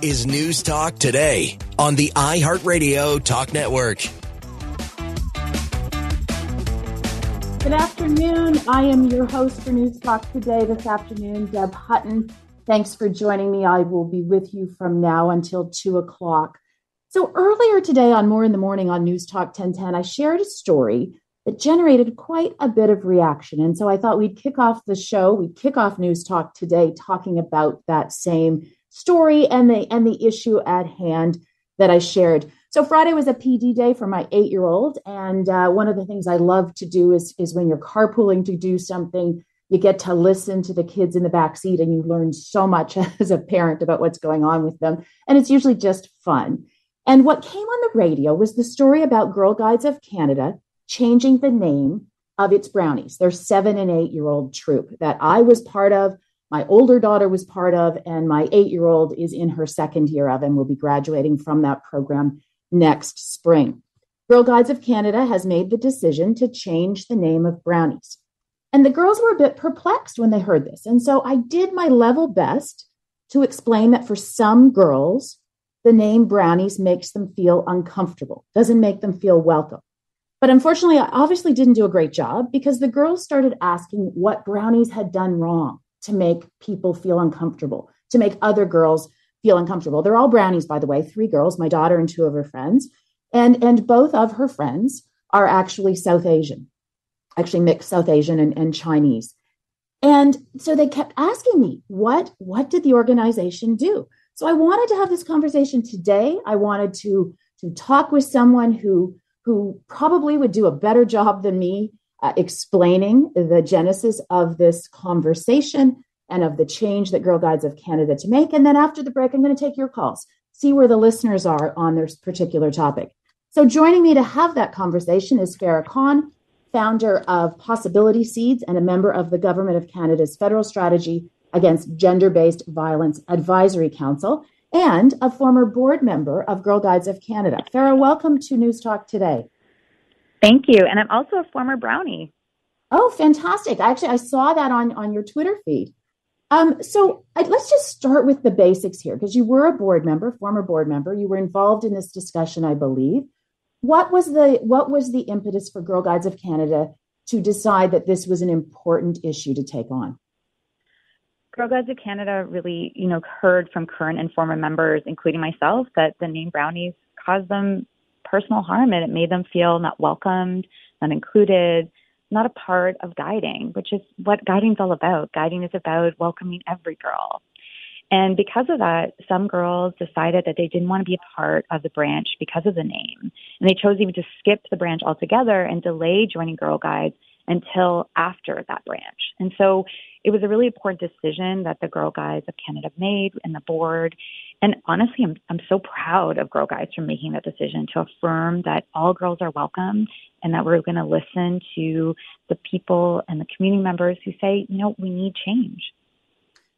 Is News Talk Today on the iHeartRadio Talk Network. Good afternoon. I am your host for News Talk Today this afternoon, Deb Hutton. Thanks for joining me. I will be with you from now until 2 o'clock. So, earlier today on More in the Morning on News Talk 1010, I shared a story that generated quite a bit of reaction. And so I thought we'd kick off the show, we'd kick off News Talk today talking about that same story and the and the issue at hand that I shared. So Friday was a PD day for my eight year old, and uh, one of the things I love to do is is when you're carpooling to do something, you get to listen to the kids in the back seat, and you learn so much as a parent about what's going on with them, and it's usually just fun. And what came on the radio was the story about Girl Guides of Canada changing the name of its brownies, their seven and eight year old troop that I was part of, my older daughter was part of, and my eight year old is in her second year of and will be graduating from that program next spring. Girl Guides of Canada has made the decision to change the name of brownies. And the girls were a bit perplexed when they heard this. And so I did my level best to explain that for some girls, the name brownies makes them feel uncomfortable, doesn't make them feel welcome. But unfortunately, I obviously didn't do a great job because the girls started asking what brownies had done wrong to make people feel uncomfortable, to make other girls feel uncomfortable. They're all brownies, by the way, three girls, my daughter and two of her friends. And, and both of her friends are actually South Asian, actually mixed South Asian and, and Chinese. And so they kept asking me, what, what did the organization do? So I wanted to have this conversation today. I wanted to, to talk with someone who who probably would do a better job than me uh, explaining the genesis of this conversation and of the change that Girl Guides of Canada to make. And then after the break, I'm going to take your calls, see where the listeners are on this particular topic. So joining me to have that conversation is Farrah Khan, founder of Possibility Seeds and a member of the Government of Canada's Federal Strategy Against Gender Based Violence Advisory Council and a former board member of Girl Guides of Canada. Farrah, welcome to News Talk today. Thank you. And I'm also a former brownie. Oh, fantastic. Actually, I saw that on, on your Twitter feed. Um, so I, let's just start with the basics here because you were a board member, former board member. You were involved in this discussion, I believe. What was the what was the impetus for Girl Guides of Canada to decide that this was an important issue to take on? Girl Guides of Canada really, you know, heard from current and former members, including myself, that the name brownies caused them personal harm and it made them feel not welcomed, not included, not a part of guiding, which is what guiding's all about. Guiding is about welcoming every girl. And because of that, some girls decided that they didn't want to be a part of the branch because of the name. And they chose even to skip the branch altogether and delay joining Girl Guides until after that branch. And so it was a really important decision that the Girl Guides of Canada made and the board. And honestly, I'm, I'm so proud of Girl Guides for making that decision to affirm that all girls are welcome and that we're going to listen to the people and the community members who say, you know, we need change.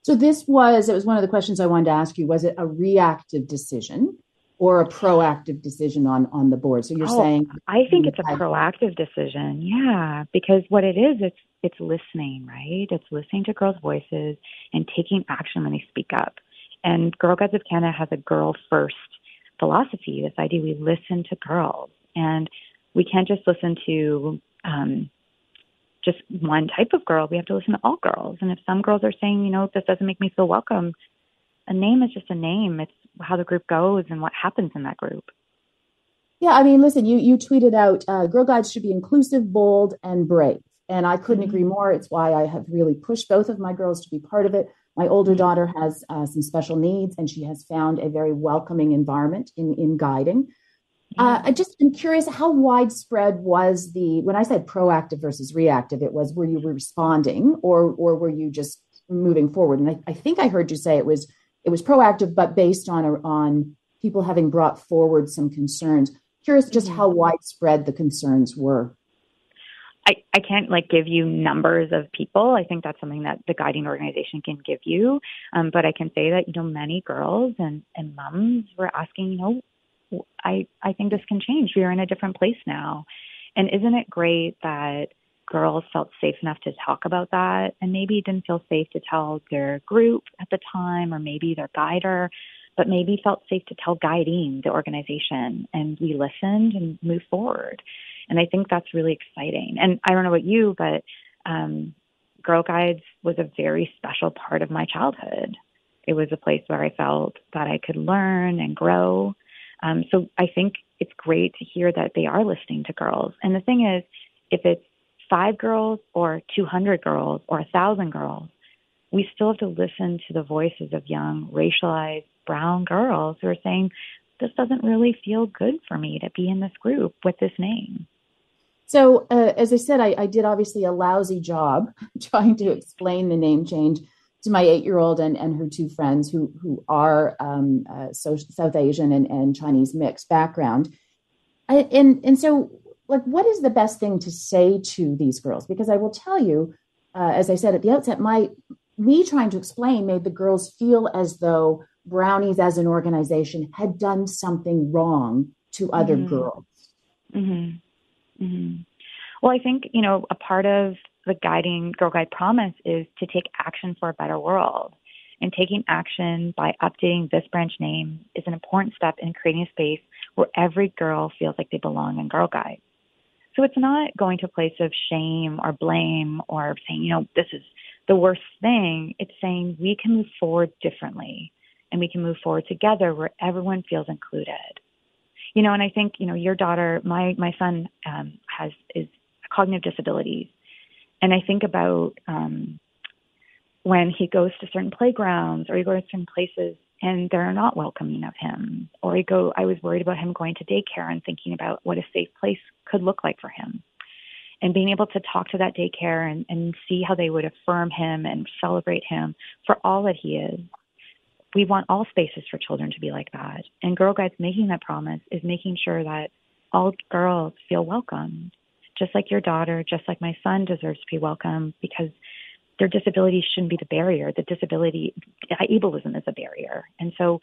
So this was, it was one of the questions I wanted to ask you. Was it a reactive decision? or a proactive decision on on the board so you're oh, saying i think it's a proactive decision yeah because what it is it's it's listening right it's listening to girls voices and taking action when they speak up and girl guides of canada has a girl first philosophy this idea we listen to girls and we can't just listen to um just one type of girl we have to listen to all girls and if some girls are saying you know this doesn't make me feel welcome a name is just a name it's how the group goes and what happens in that group. Yeah, I mean, listen, you you tweeted out uh, Girl Guides should be inclusive, bold, and brave, and I couldn't mm-hmm. agree more. It's why I have really pushed both of my girls to be part of it. My older daughter has uh, some special needs, and she has found a very welcoming environment in in guiding. Uh, I just am curious how widespread was the when I said proactive versus reactive. It was were you responding or or were you just moving forward? And I, I think I heard you say it was it was proactive, but based on on people having brought forward some concerns. Curious just mm-hmm. how widespread the concerns were. I, I can't like give you numbers of people. I think that's something that the guiding organization can give you. Um, but I can say that, you know, many girls and, and moms were asking, you know, I, I think this can change. We are in a different place now. And isn't it great that girls felt safe enough to talk about that and maybe didn't feel safe to tell their group at the time or maybe their guider. but maybe felt safe to tell guiding the organization. And we listened and moved forward. And I think that's really exciting. And I don't know about you, but um, Girl Guides was a very special part of my childhood. It was a place where I felt that I could learn and grow. Um, so I think it's great to hear that they are listening to girls. And the thing is, if it's five girls or 200 girls or a thousand girls, we still have to listen to the voices of young, racialized brown girls who are saying, this doesn't really feel good for me to be in this group with this name. So, uh, as I said, I, I, did obviously a lousy job trying to explain the name change to my eight-year-old and, and her two friends who who are um, uh, so, South Asian and, and Chinese mixed background. I, and and so, like, what is the best thing to say to these girls? Because I will tell you, uh, as I said at the outset, my me trying to explain made the girls feel as though Brownies as an organization had done something wrong to other mm-hmm. girls. Mm-hmm. Mm-hmm. Well, I think, you know, a part of the guiding Girl Guide promise is to take action for a better world. And taking action by updating this branch name is an important step in creating a space where every girl feels like they belong in Girl Guide. So it's not going to a place of shame or blame or saying, you know, this is the worst thing. It's saying we can move forward differently and we can move forward together where everyone feels included. You know, and I think, you know, your daughter, my, my son, um, has, is cognitive disabilities. And I think about, um, when he goes to certain playgrounds or he goes to certain places and they're not welcoming of him or he go i was worried about him going to daycare and thinking about what a safe place could look like for him. And being able to talk to that daycare and, and see how they would affirm him and celebrate him for all that he is we want all spaces for children to be like that. And Girl Guides making that promise is making sure that all girls feel welcomed, just like your daughter, just like my son deserves to be welcome because their disability shouldn't be the barrier. The disability, ableism is a barrier. And so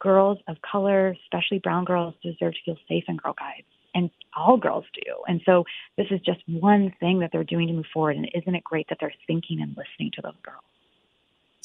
girls of color, especially brown girls, deserve to feel safe in Girl Guides. And all girls do. And so this is just one thing that they're doing to move forward. And isn't it great that they're thinking and listening to those girls?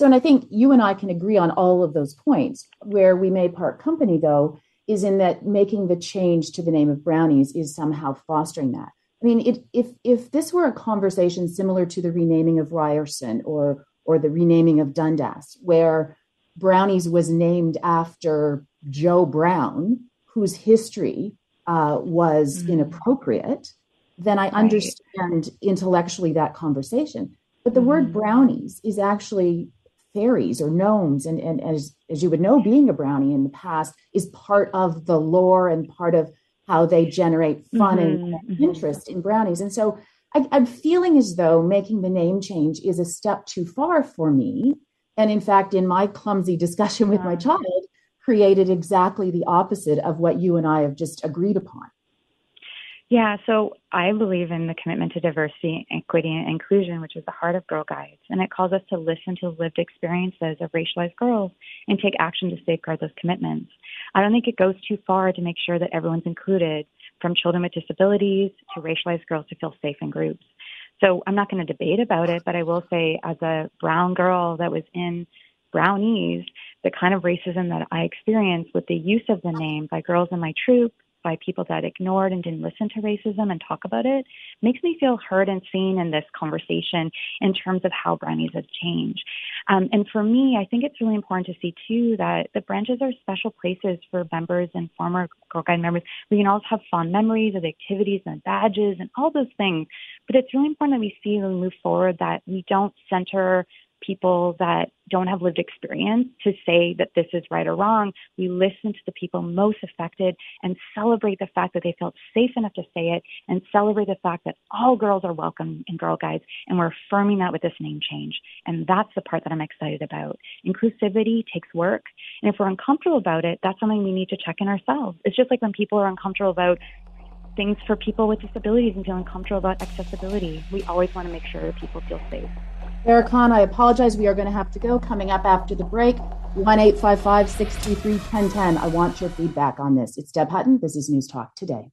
So, and I think you and I can agree on all of those points. Where we may part company, though, is in that making the change to the name of brownies is somehow fostering that. I mean, it, if if this were a conversation similar to the renaming of Ryerson or or the renaming of Dundas, where brownies was named after Joe Brown, whose history uh, was mm-hmm. inappropriate, then I right. understand intellectually that conversation. But the mm-hmm. word brownies is actually fairies or gnomes and, and as, as you would know being a brownie in the past is part of the lore and part of how they generate fun mm-hmm, and mm-hmm. interest in brownies and so I, i'm feeling as though making the name change is a step too far for me and in fact in my clumsy discussion with yeah. my child created exactly the opposite of what you and i have just agreed upon yeah, so I believe in the commitment to diversity, equity, and inclusion, which is the heart of Girl Guides. And it calls us to listen to lived experiences of racialized girls and take action to safeguard those commitments. I don't think it goes too far to make sure that everyone's included, from children with disabilities to racialized girls to feel safe in groups. So I'm not going to debate about it, but I will say, as a brown girl that was in Brownies, the kind of racism that I experienced with the use of the name by girls in my troop by people that ignored and didn't listen to racism and talk about it makes me feel heard and seen in this conversation in terms of how brownies have changed. Um, and for me, I think it's really important to see too that the branches are special places for members and former Girl Guide members. We can also have fond memories of activities and badges and all those things. But it's really important that we see we move forward that we don't center people that don't have lived experience to say that this is right or wrong. We listen to the people most affected and celebrate the fact that they felt safe enough to say it and celebrate the fact that all girls are welcome in Girl Guides. And we're affirming that with this name change. And that's the part that I'm excited about. Inclusivity takes work. And if we're uncomfortable about it, that's something we need to check in ourselves. It's just like when people are uncomfortable about things for people with disabilities and feeling comfortable about accessibility. We always want to make sure people feel safe. Farrah Khan, I apologize. We are going to have to go. Coming up after the break, 1 633 1010. I want your feedback on this. It's Deb Hutton. This is News Talk today.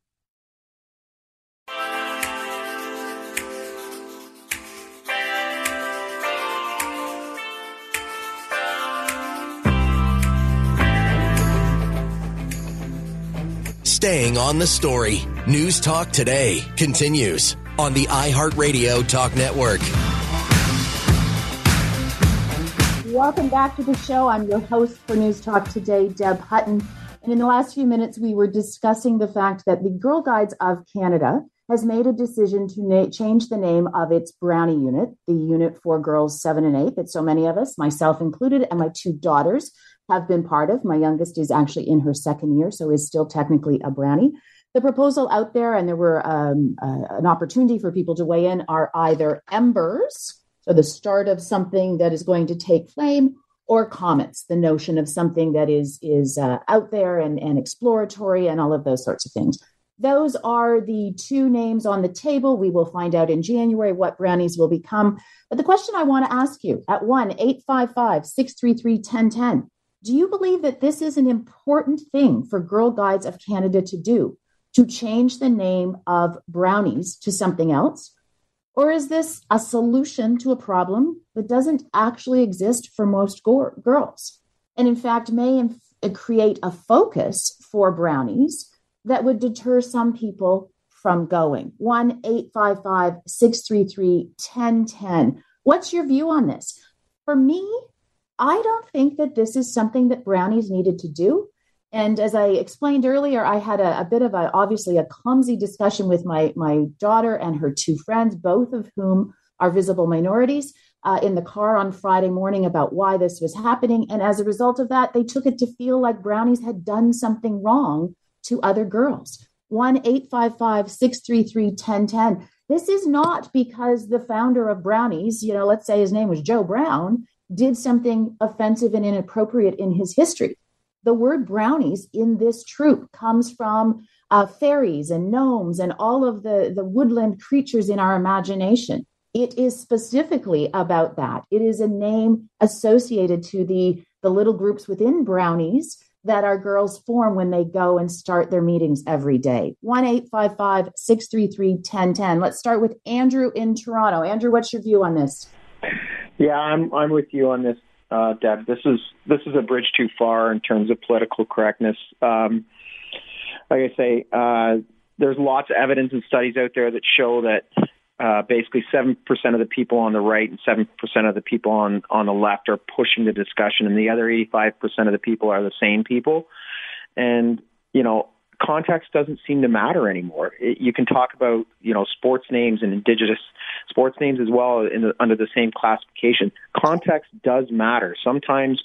staying on the story. News Talk Today continues on the iHeartRadio Talk Network. Welcome back to the show. I'm your host for News Talk Today, Deb Hutton. And in the last few minutes, we were discussing the fact that the Girl Guides of Canada has made a decision to na- change the name of its Brownie unit, the unit for girls seven and eight that so many of us, myself included, and my two daughters have been part of. My youngest is actually in her second year, so is still technically a Brownie. The proposal out there, and there were um, uh, an opportunity for people to weigh in, are either embers, so the start of something that is going to take flame, or comets, the notion of something that is is uh, out there and, and exploratory, and all of those sorts of things. Those are the two names on the table. We will find out in January what brownies will become. But the question I want to ask you at 1 855 633 1010 do you believe that this is an important thing for Girl Guides of Canada to do, to change the name of brownies to something else? Or is this a solution to a problem that doesn't actually exist for most go- girls? And in fact, may inf- uh, create a focus for brownies that would deter some people from going. 1 855 633 1010. What's your view on this? For me, I don't think that this is something that brownies needed to do. And as I explained earlier, I had a, a, bit of a obviously a clumsy discussion with my my daughter and her two friends, both of whom are visible minorities, uh, in the car on Friday morning about why this was happening. And as a result of that, they took it to feel like brownies had done something wrong to other girls. 1 855 633 1010. This is not because the founder of Brownies, you know, let's say his name was Joe Brown, did something offensive and inappropriate in his history. The word brownies in this troop comes from uh, fairies and gnomes and all of the, the woodland creatures in our imagination. It is specifically about that. It is a name associated to the, the little groups within brownies that our girls form when they go and start their meetings every day. 1 855 633 1010. Let's start with Andrew in Toronto. Andrew, what's your view on this? Yeah, I'm I'm with you on this, uh, Deb. This is this is a bridge too far in terms of political correctness. Um, like I say, uh, there's lots of evidence and studies out there that show that uh, basically seven percent of the people on the right and seven percent of the people on on the left are pushing the discussion, and the other 85 percent of the people are the same people. And you know, context doesn't seem to matter anymore. It, you can talk about you know sports names and indigenous sports names as well the, under the same classification. Context does matter. Sometimes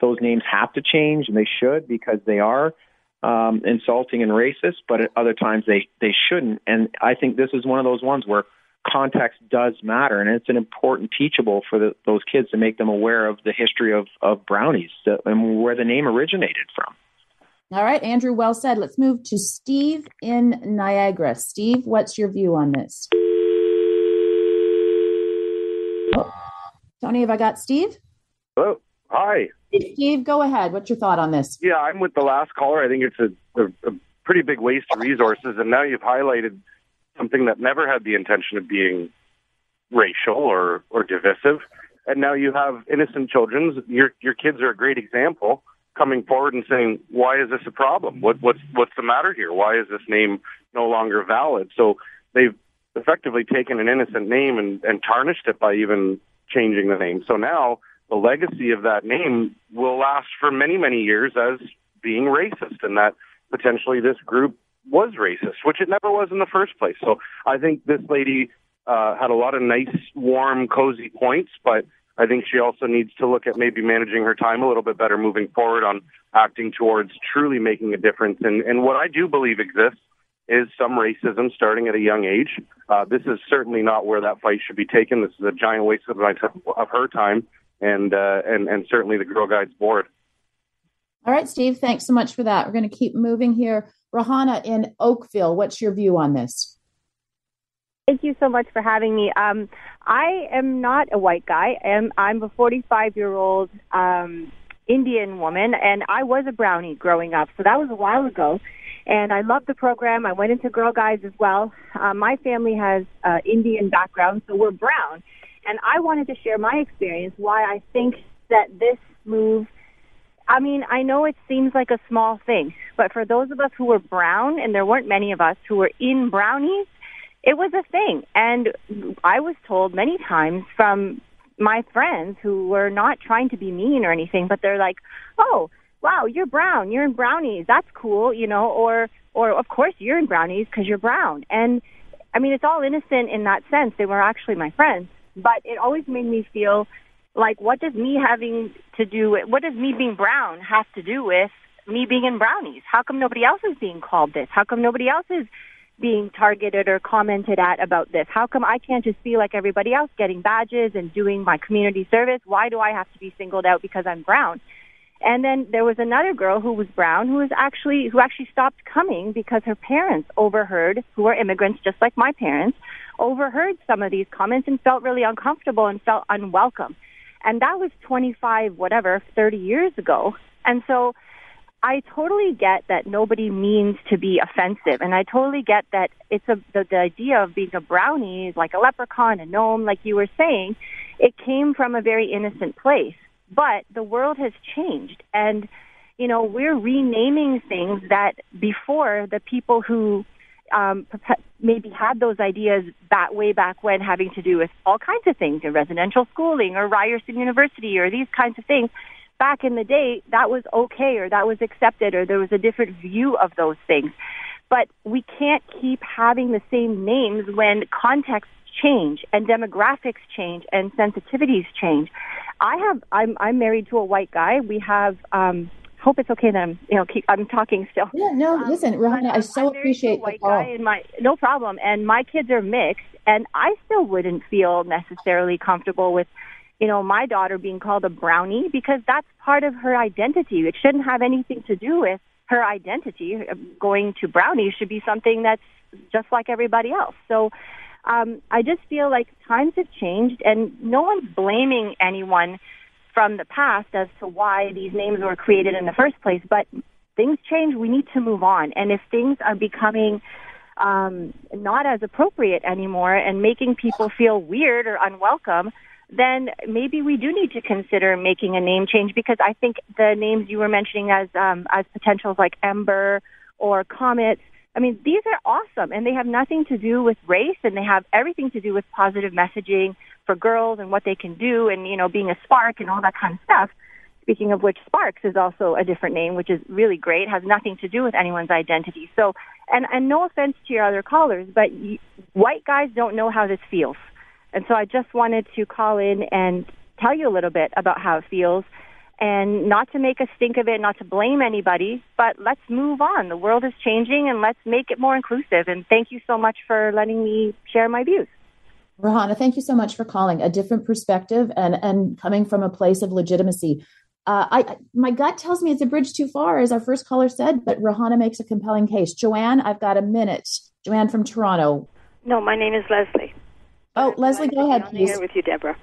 those names have to change, and they should because they are um, insulting and racist. But at other times they they shouldn't. And I think this is one of those ones where context does matter, and it's an important teachable for the, those kids to make them aware of the history of of brownies and where the name originated from. All right, Andrew, well said. Let's move to Steve in Niagara. Steve, what's your view on this? Oh. Tony, have I got Steve? Hello. Hi. Steve, go ahead. What's your thought on this? Yeah, I'm with the last caller. I think it's a, a, a pretty big waste of resources. And now you've highlighted something that never had the intention of being racial or, or divisive. And now you have innocent children. Your, your kids are a great example coming forward and saying, "Why is this a problem? What, what's what's the matter here? Why is this name no longer valid?" So they've effectively taken an innocent name and, and tarnished it by even changing the name. So now the legacy of that name will last for many many years as being racist, and that potentially this group was racist, which it never was in the first place. So I think this lady uh, had a lot of nice, warm, cozy points, but I think she also needs to look at maybe managing her time a little bit better moving forward on acting towards truly making a difference. And, and what I do believe exists is some racism starting at a young age. Uh, this is certainly not where that fight should be taken. This is a giant waste of, my, of her time and, uh, and, and certainly the Girl Guides board. All right, Steve, thanks so much for that. We're going to keep moving here. Rahana in Oakville, what's your view on this? Thank you so much for having me. Um, I am not a white guy. I'm, I'm a 45 year old um, Indian woman, and I was a brownie growing up. So that was a while ago. And I loved the program. I went into Girl Guides as well. Uh, my family has uh, Indian background, so we're brown. And I wanted to share my experience why I think that this move I mean, I know it seems like a small thing, but for those of us who were brown, and there weren't many of us who were in brownies, it was a thing. And I was told many times from my friends who were not trying to be mean or anything, but they're like, "Oh, wow, you're brown. You're in brownies. That's cool," you know, or or of course you're in brownies because you're brown. And I mean, it's all innocent in that sense. They were actually my friends, but it always made me feel like, what does me having to do with what does me being brown have to do with me being in brownies? How come nobody else is being called this? How come nobody else is being targeted or commented at about this? How come I can't just be like everybody else getting badges and doing my community service? Why do I have to be singled out because I'm brown? And then there was another girl who was brown who was actually who actually stopped coming because her parents overheard, who are immigrants just like my parents, overheard some of these comments and felt really uncomfortable and felt unwelcome. And that was 25 whatever 30 years ago. And so I totally get that nobody means to be offensive, and I totally get that it's a the, the idea of being a brownie, is like a leprechaun, a gnome, like you were saying. It came from a very innocent place, but the world has changed, and you know we're renaming things that before the people who um, maybe had those ideas that way back when, having to do with all kinds of things, in residential schooling or Ryerson University or these kinds of things back in the day, that was okay or that was accepted or there was a different view of those things. But we can't keep having the same names when contexts change and demographics change and sensitivities change. I have I'm I'm married to a white guy. We have um hope it's okay that I'm you know keep I'm talking still. Yeah, no, um, listen, Rohanna, I so appreciate white the call. guy and my no problem. And my kids are mixed and I still wouldn't feel necessarily comfortable with you know, my daughter being called a brownie because that's part of her identity. It shouldn't have anything to do with her identity. Going to brownie should be something that's just like everybody else. So um, I just feel like times have changed, and no one's blaming anyone from the past as to why these names were created in the first place. But things change. We need to move on. And if things are becoming um, not as appropriate anymore and making people feel weird or unwelcome, then maybe we do need to consider making a name change because I think the names you were mentioning as um, as potentials like Ember or Comets, I mean, these are awesome and they have nothing to do with race and they have everything to do with positive messaging for girls and what they can do and, you know, being a spark and all that kind of stuff. Speaking of which, Sparks is also a different name, which is really great, has nothing to do with anyone's identity. So, and, and no offense to your other callers, but y- white guys don't know how this feels. And so I just wanted to call in and tell you a little bit about how it feels and not to make a stink of it, not to blame anybody, but let's move on. The world is changing and let's make it more inclusive. And thank you so much for letting me share my views. Rohanna, thank you so much for calling. A different perspective and, and coming from a place of legitimacy. Uh, I my gut tells me it's a bridge too far, as our first caller said, but Rohanna makes a compelling case. Joanne, I've got a minute. Joanne from Toronto. No, my name is Leslie. Oh, Leslie, go ahead, please. Here with you, Deborah.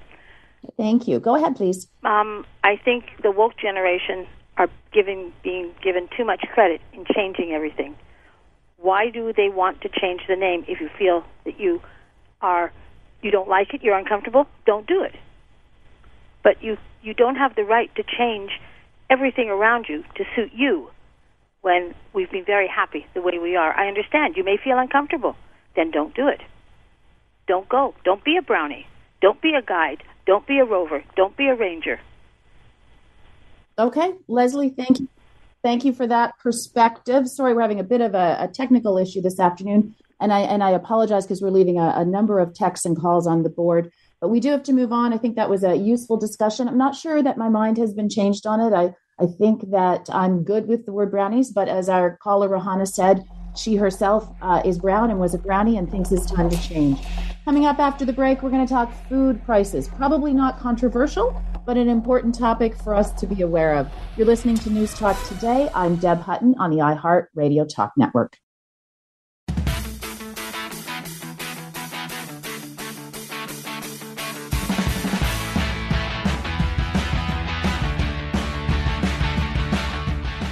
Thank you. Go ahead, please. Um, I think the woke generation are giving being given too much credit in changing everything. Why do they want to change the name if you feel that you are you don't like it, you're uncomfortable, don't do it. But you you don't have the right to change everything around you to suit you when we've been very happy the way we are. I understand you may feel uncomfortable, then don't do it. Don't go. Don't be a brownie. Don't be a guide. Don't be a rover. Don't be a ranger. Okay, Leslie, thank you. Thank you for that perspective. Sorry, we're having a bit of a, a technical issue this afternoon, and I and I apologize because we're leaving a, a number of texts and calls on the board. But we do have to move on. I think that was a useful discussion. I'm not sure that my mind has been changed on it. I I think that I'm good with the word brownies, but as our caller Rohanna said, she herself uh, is brown and was a brownie and thinks it's time to change. Coming up after the break, we're going to talk food prices. Probably not controversial, but an important topic for us to be aware of. You're listening to News Talk today. I'm Deb Hutton on the iHeart Radio Talk Network.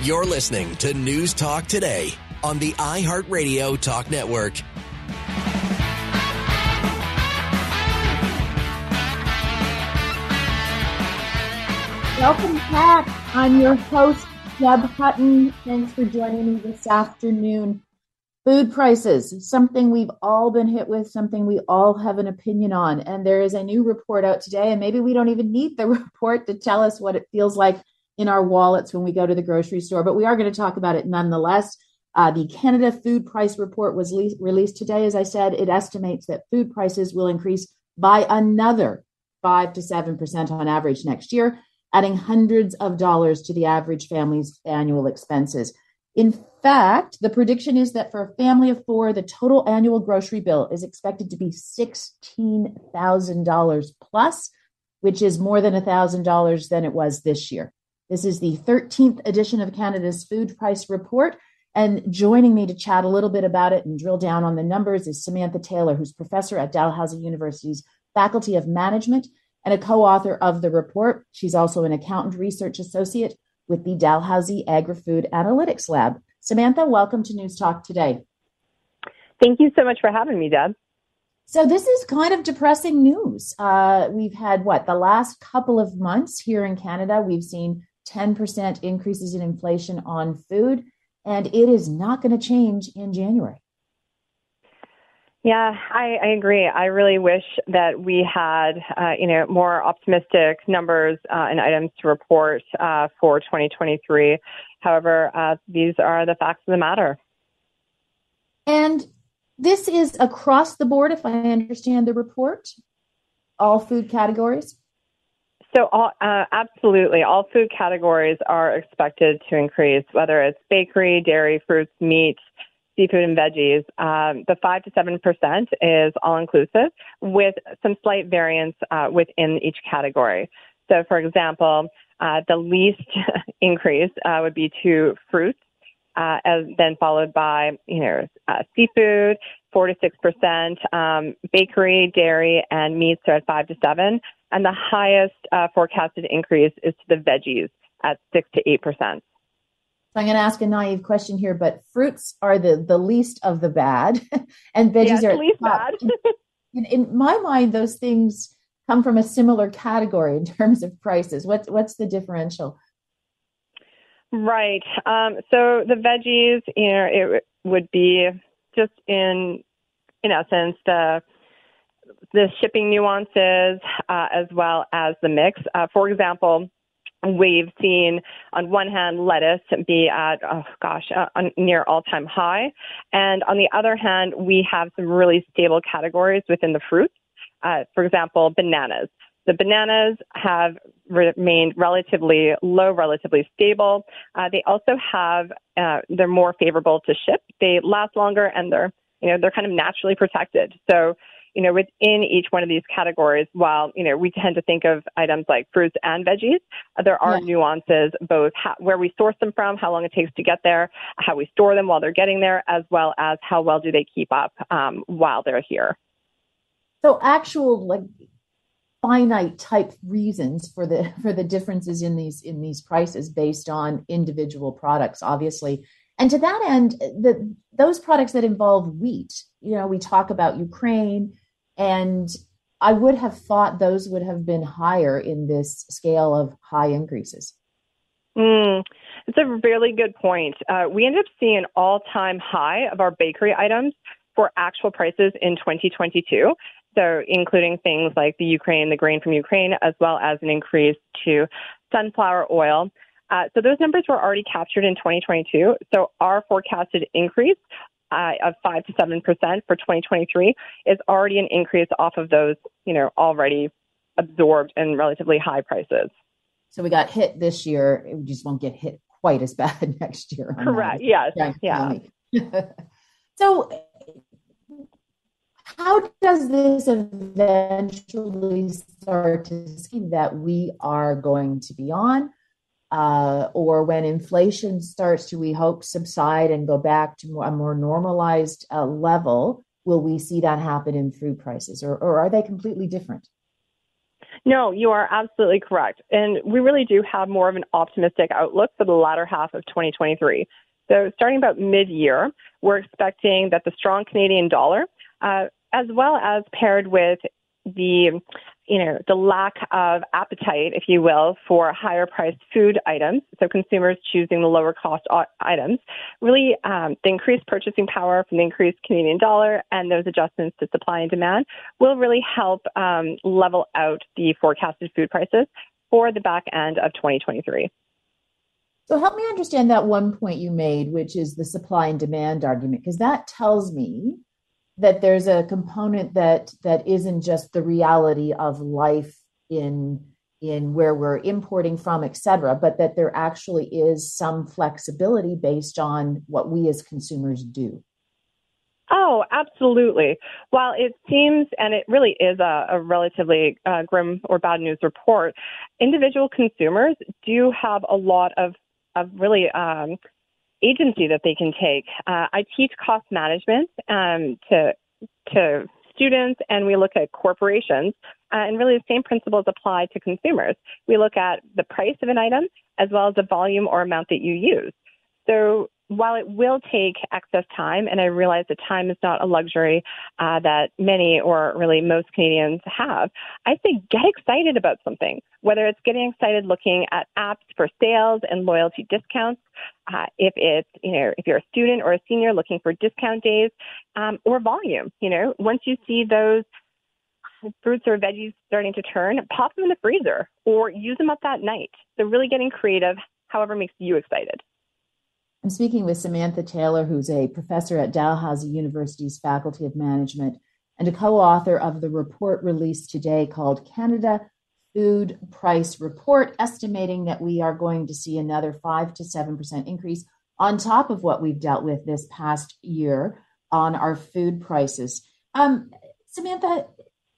You're listening to News Talk today on the iHeartRadio Talk Network. Welcome back. I'm your host, Deb Hutton. Thanks for joining me this afternoon. Food prices, something we've all been hit with, something we all have an opinion on. And there is a new report out today, and maybe we don't even need the report to tell us what it feels like in our wallets when we go to the grocery store, but we are going to talk about it nonetheless. Uh, the Canada Food Price Report was le- released today. As I said, it estimates that food prices will increase by another 5 to 7% on average next year adding hundreds of dollars to the average family's annual expenses. In fact, the prediction is that for a family of four, the total annual grocery bill is expected to be $16,000 plus, which is more than $1,000 than it was this year. This is the 13th edition of Canada's Food Price Report. And joining me to chat a little bit about it and drill down on the numbers is Samantha Taylor, who's professor at Dalhousie University's Faculty of Management and a co author of the report. She's also an accountant research associate with the Dalhousie Agri Food Analytics Lab. Samantha, welcome to News Talk today. Thank you so much for having me, Deb. So, this is kind of depressing news. Uh, we've had what the last couple of months here in Canada, we've seen 10% increases in inflation on food, and it is not going to change in January. Yeah, I, I agree. I really wish that we had, uh, you know, more optimistic numbers uh, and items to report uh, for 2023. However, uh, these are the facts of the matter. And this is across the board, if I understand the report, all food categories. So, all, uh, absolutely, all food categories are expected to increase, whether it's bakery, dairy, fruits, meat, seafood and veggies, um, the 5 to 7% is all inclusive with some slight variance uh, within each category. So, for example, uh, the least increase uh, would be to fruits, uh, as then followed by you know uh, seafood, four to six percent, um, bakery, dairy, and meats are at five to seven, and the highest uh, forecasted increase is to the veggies at six to eight percent. So I'm going to ask a naive question here, but fruits are the the least of the bad, and veggies yes, are least bad. in, in, my mind, those things come from a similar category in terms of prices. What's what's the differential? Right. Um, so the veggies, you know, it would be just in in essence the the shipping nuances uh, as well as the mix. Uh, for example We've seen, on one hand, lettuce be at, oh gosh, uh, near all time high. And on the other hand, we have some really stable categories within the fruits. Uh, for example, bananas. The bananas have remained relatively low, relatively stable. Uh, they also have, uh, they're more favorable to ship. They last longer and they're, you know, they're kind of naturally protected. So you know, within each one of these categories, while, you know, we tend to think of items like fruits and veggies, there are nuances, both how, where we source them from, how long it takes to get there, how we store them while they're getting there, as well as how well do they keep up um, while they're here. So actual like finite type reasons for the for the differences in these in these prices based on individual products obviously and to that end the those products that involve wheat you know we talk about ukraine and I would have thought those would have been higher in this scale of high increases. Mm, it's a really good point. Uh, we ended up seeing an all time high of our bakery items for actual prices in 2022. So, including things like the Ukraine, the grain from Ukraine, as well as an increase to sunflower oil. Uh, so, those numbers were already captured in 2022. So, our forecasted increase uh, of five to seven percent for 2023 is already an increase off of those, you know, already absorbed and relatively high prices. So we got hit this year. We just won't get hit quite as bad next year. Correct. Yes. Yeah. so how does this eventually start to see that we are going to be on? Uh, or when inflation starts to, we hope, subside and go back to a more normalized uh, level, will we see that happen in food prices, or, or are they completely different? No, you are absolutely correct. And we really do have more of an optimistic outlook for the latter half of 2023. So, starting about mid year, we're expecting that the strong Canadian dollar, uh, as well as paired with the you know, the lack of appetite, if you will, for higher priced food items. So consumers choosing the lower cost items, really um, the increased purchasing power from the increased Canadian dollar and those adjustments to supply and demand will really help um, level out the forecasted food prices for the back end of 2023. So help me understand that one point you made, which is the supply and demand argument, because that tells me that there's a component that that isn't just the reality of life in in where we're importing from, et cetera, but that there actually is some flexibility based on what we as consumers do. Oh, absolutely. While it seems, and it really is a, a relatively uh, grim or bad news report, individual consumers do have a lot of, of really um, agency that they can take. Uh, I teach cost management um, to to students, and we look at corporations. Uh, and really, the same principles apply to consumers. We look at the price of an item as well as the volume or amount that you use. So while it will take excess time, and I realize that time is not a luxury uh, that many or really most Canadians have, I say get excited about something. Whether it's getting excited looking at apps for sales and loyalty discounts, uh, if it's you know if you're a student or a senior looking for discount days, um, or volume. You know, once you see those fruits or veggies starting to turn, pop them in the freezer or use them up that night. So really getting creative, however makes you excited. I'm speaking with Samantha Taylor, who's a professor at Dalhousie University's Faculty of Management and a co author of the report released today called Canada Food Price Report, estimating that we are going to see another 5 to 7% increase on top of what we've dealt with this past year on our food prices. Um, Samantha,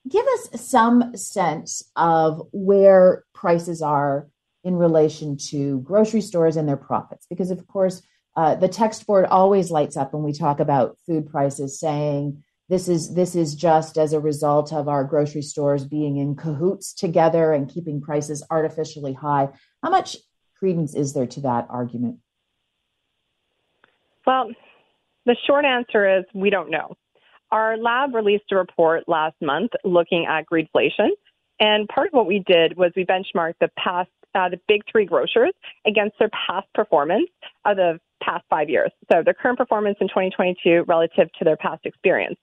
give us some sense of where prices are in relation to grocery stores and their profits, because of course, uh, the text board always lights up when we talk about food prices, saying this is this is just as a result of our grocery stores being in cahoots together and keeping prices artificially high. How much credence is there to that argument? Well, the short answer is we don't know. Our lab released a report last month looking at greedflation. And part of what we did was we benchmarked the past, uh, the big three grocers against their past performance of the past five years. So their current performance in 2022 relative to their past experience.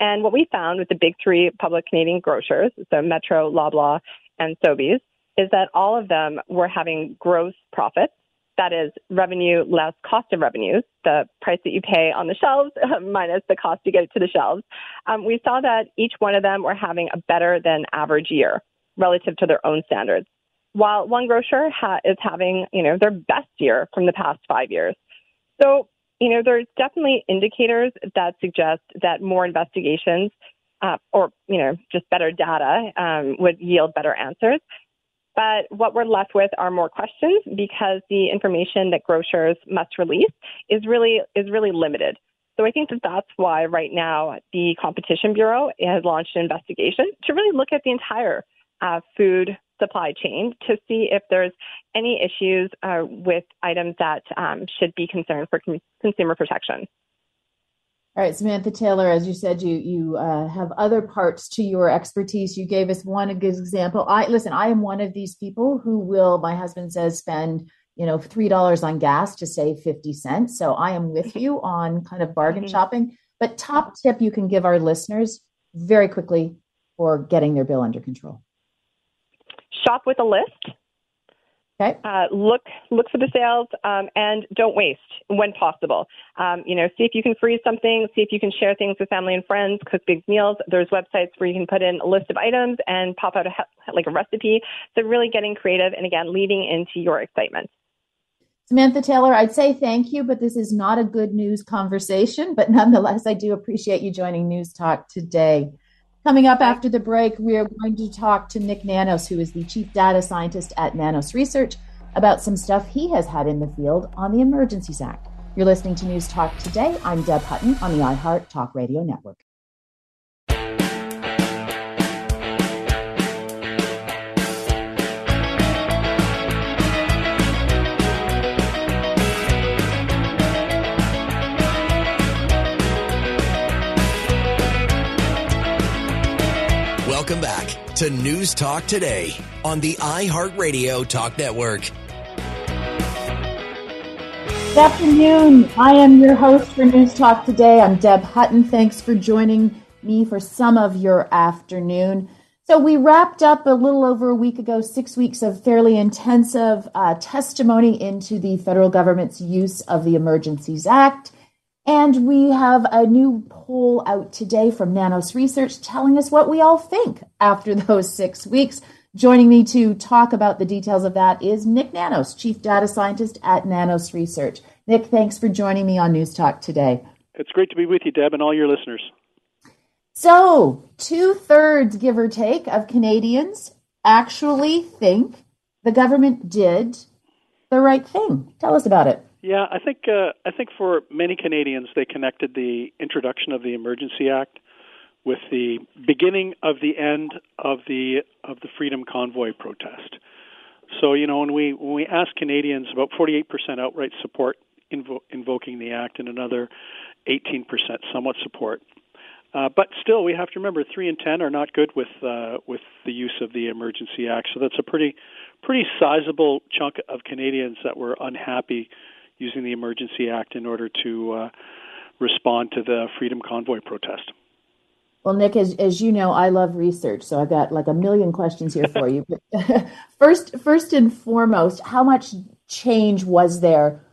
And what we found with the big three public Canadian grocers, so Metro, Loblaw, and Sobeys, is that all of them were having gross profits. That is revenue less cost of revenues, the price that you pay on the shelves minus the cost to get it to the shelves. Um, we saw that each one of them were having a better than average year relative to their own standards, while one grocer ha- is having, you know, their best year from the past five years. So, you know, there's definitely indicators that suggest that more investigations uh, or, you know, just better data um, would yield better answers. But what we're left with are more questions because the information that grocers must release is really is really limited. So I think that that's why right now the Competition Bureau has launched an investigation to really look at the entire uh, food supply chain to see if there's any issues uh, with items that um, should be concerned for com- consumer protection. All right, Samantha Taylor, as you said, you you uh, have other parts to your expertise. You gave us one good example. I listen. I am one of these people who will. My husband says spend you know three dollars on gas to save fifty cents. So I am with you on kind of bargain mm-hmm. shopping. But top tip you can give our listeners very quickly for getting their bill under control shop with a list. Okay. Uh, look look for the sales um, and don't waste when possible. Um, you know, see if you can freeze something. See if you can share things with family and friends. Cook big meals. There's websites where you can put in a list of items and pop out a like a recipe. So really getting creative and again leading into your excitement. Samantha Taylor, I'd say thank you, but this is not a good news conversation. But nonetheless, I do appreciate you joining News Talk today. Coming up after the break, we are going to talk to Nik Nanos, who is the chief data scientist at Nanos Research, about some stuff he has had in the field on the Emergencies Act. You're listening to News Talk today. I'm Deb Hutton on the iHeart Talk Radio Network. To News Talk Today on the iHeartRadio Talk Network. Good afternoon. I am your host for News Talk Today. I'm Deb Hutton. Thanks for joining me for some of your afternoon. So, we wrapped up a little over a week ago, six weeks of fairly intensive uh, testimony into the federal government's use of the Emergencies Act. And we have a new poll out today from Nanos Research telling us what we all think after those six weeks. Joining me to talk about the details of that is Nik Nanos, Chief Data Scientist at Nanos Research. Nik, thanks for joining me on News Talk today. It's great to be with you, Deb, and all your listeners. So, two thirds, give or take, of Canadians actually think the government did the right thing. Tell us about it. Yeah, I think uh, I think for many Canadians, they connected the introduction of the Emergency Act with the beginning of the end of the of the Freedom Convoy protest. So you know when we when we ask Canadians, about 48% outright support invo- invoking the act, and another 18% somewhat support. Uh, but still, we have to remember three in ten are not good with uh, with the use of the Emergency Act. So that's a pretty pretty sizable chunk of Canadians that were unhappy using the Emergency Act in order to uh, respond to the Freedom Convoy protest. Well, Nik, as, as you know, I love research, so I've got like a million questions here for you. first, first and foremost, how much change was there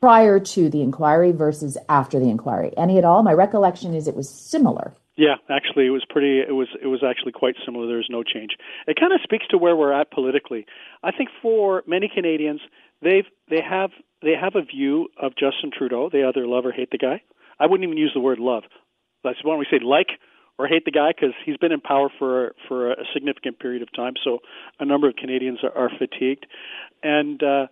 prior to the inquiry versus after the inquiry? Any at all? My recollection is it was similar. Yeah, actually, it was pretty. It was it was actually quite similar. There's no change. It kind of speaks to where we're at politically. I think for many Canadians, they've they have they have a view of Justin Trudeau. They either love or hate the guy. I wouldn't even use the word love. That's why we say like or hate the guy because he's been in power for for a significant period of time. So a number of Canadians are, are fatigued, and uh,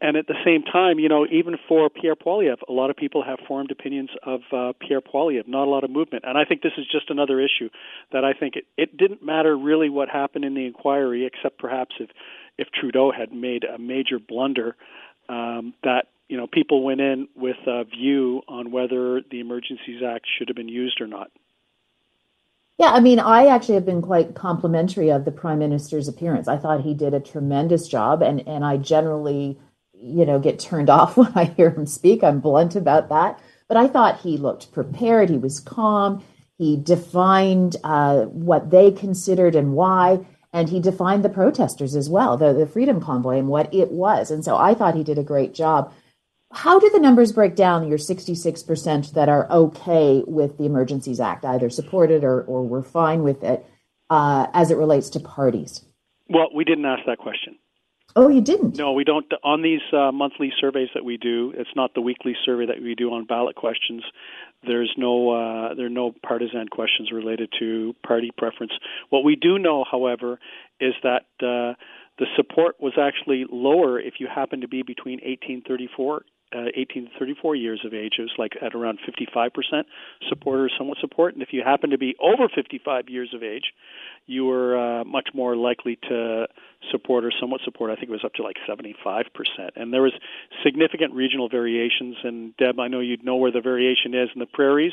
and at the same time, you know, even for Pierre Poilievre, a lot of people have formed opinions of uh, Pierre Poilievre. Not a lot of movement, and I think this is just another issue that I think it, it didn't matter really what happened in the inquiry, except perhaps if if Trudeau had made a major blunder. Um, that you know people went in with a view on whether the Emergencies Act should have been used or not. Yeah, I mean, I actually have been quite complimentary of the prime minister's appearance. I thought he did a tremendous job, and and I generally, you know, get turned off when I hear him speak. I'm blunt about that, but I thought he looked prepared. He was calm. He defined uh, what they considered and why, and he defined the protesters as well, the the Freedom Convoy and what it was. And so I thought he did a great job. How do the numbers break down, your 66% that are okay with the Emergencies Act, either supported or, or were fine with it, uh, as it relates to parties? Well, we didn't ask that question. Oh, you didn't? No, we don't. On these uh, monthly surveys that we do, it's not the weekly survey that we do on ballot questions. There's no uh, there are no partisan questions related to party preference. What we do know, however, is that uh, the support was actually lower if you happen to be between 1834 uh, 18 to 34 years of age, it was like at around 55% support or somewhat support. And if you happen to be over 55 years of age, you were uh, much more likely to support or somewhat support. I think it was up to like 75%. And there was significant regional variations. And Deb, I know you'd know where the variation is in the prairies.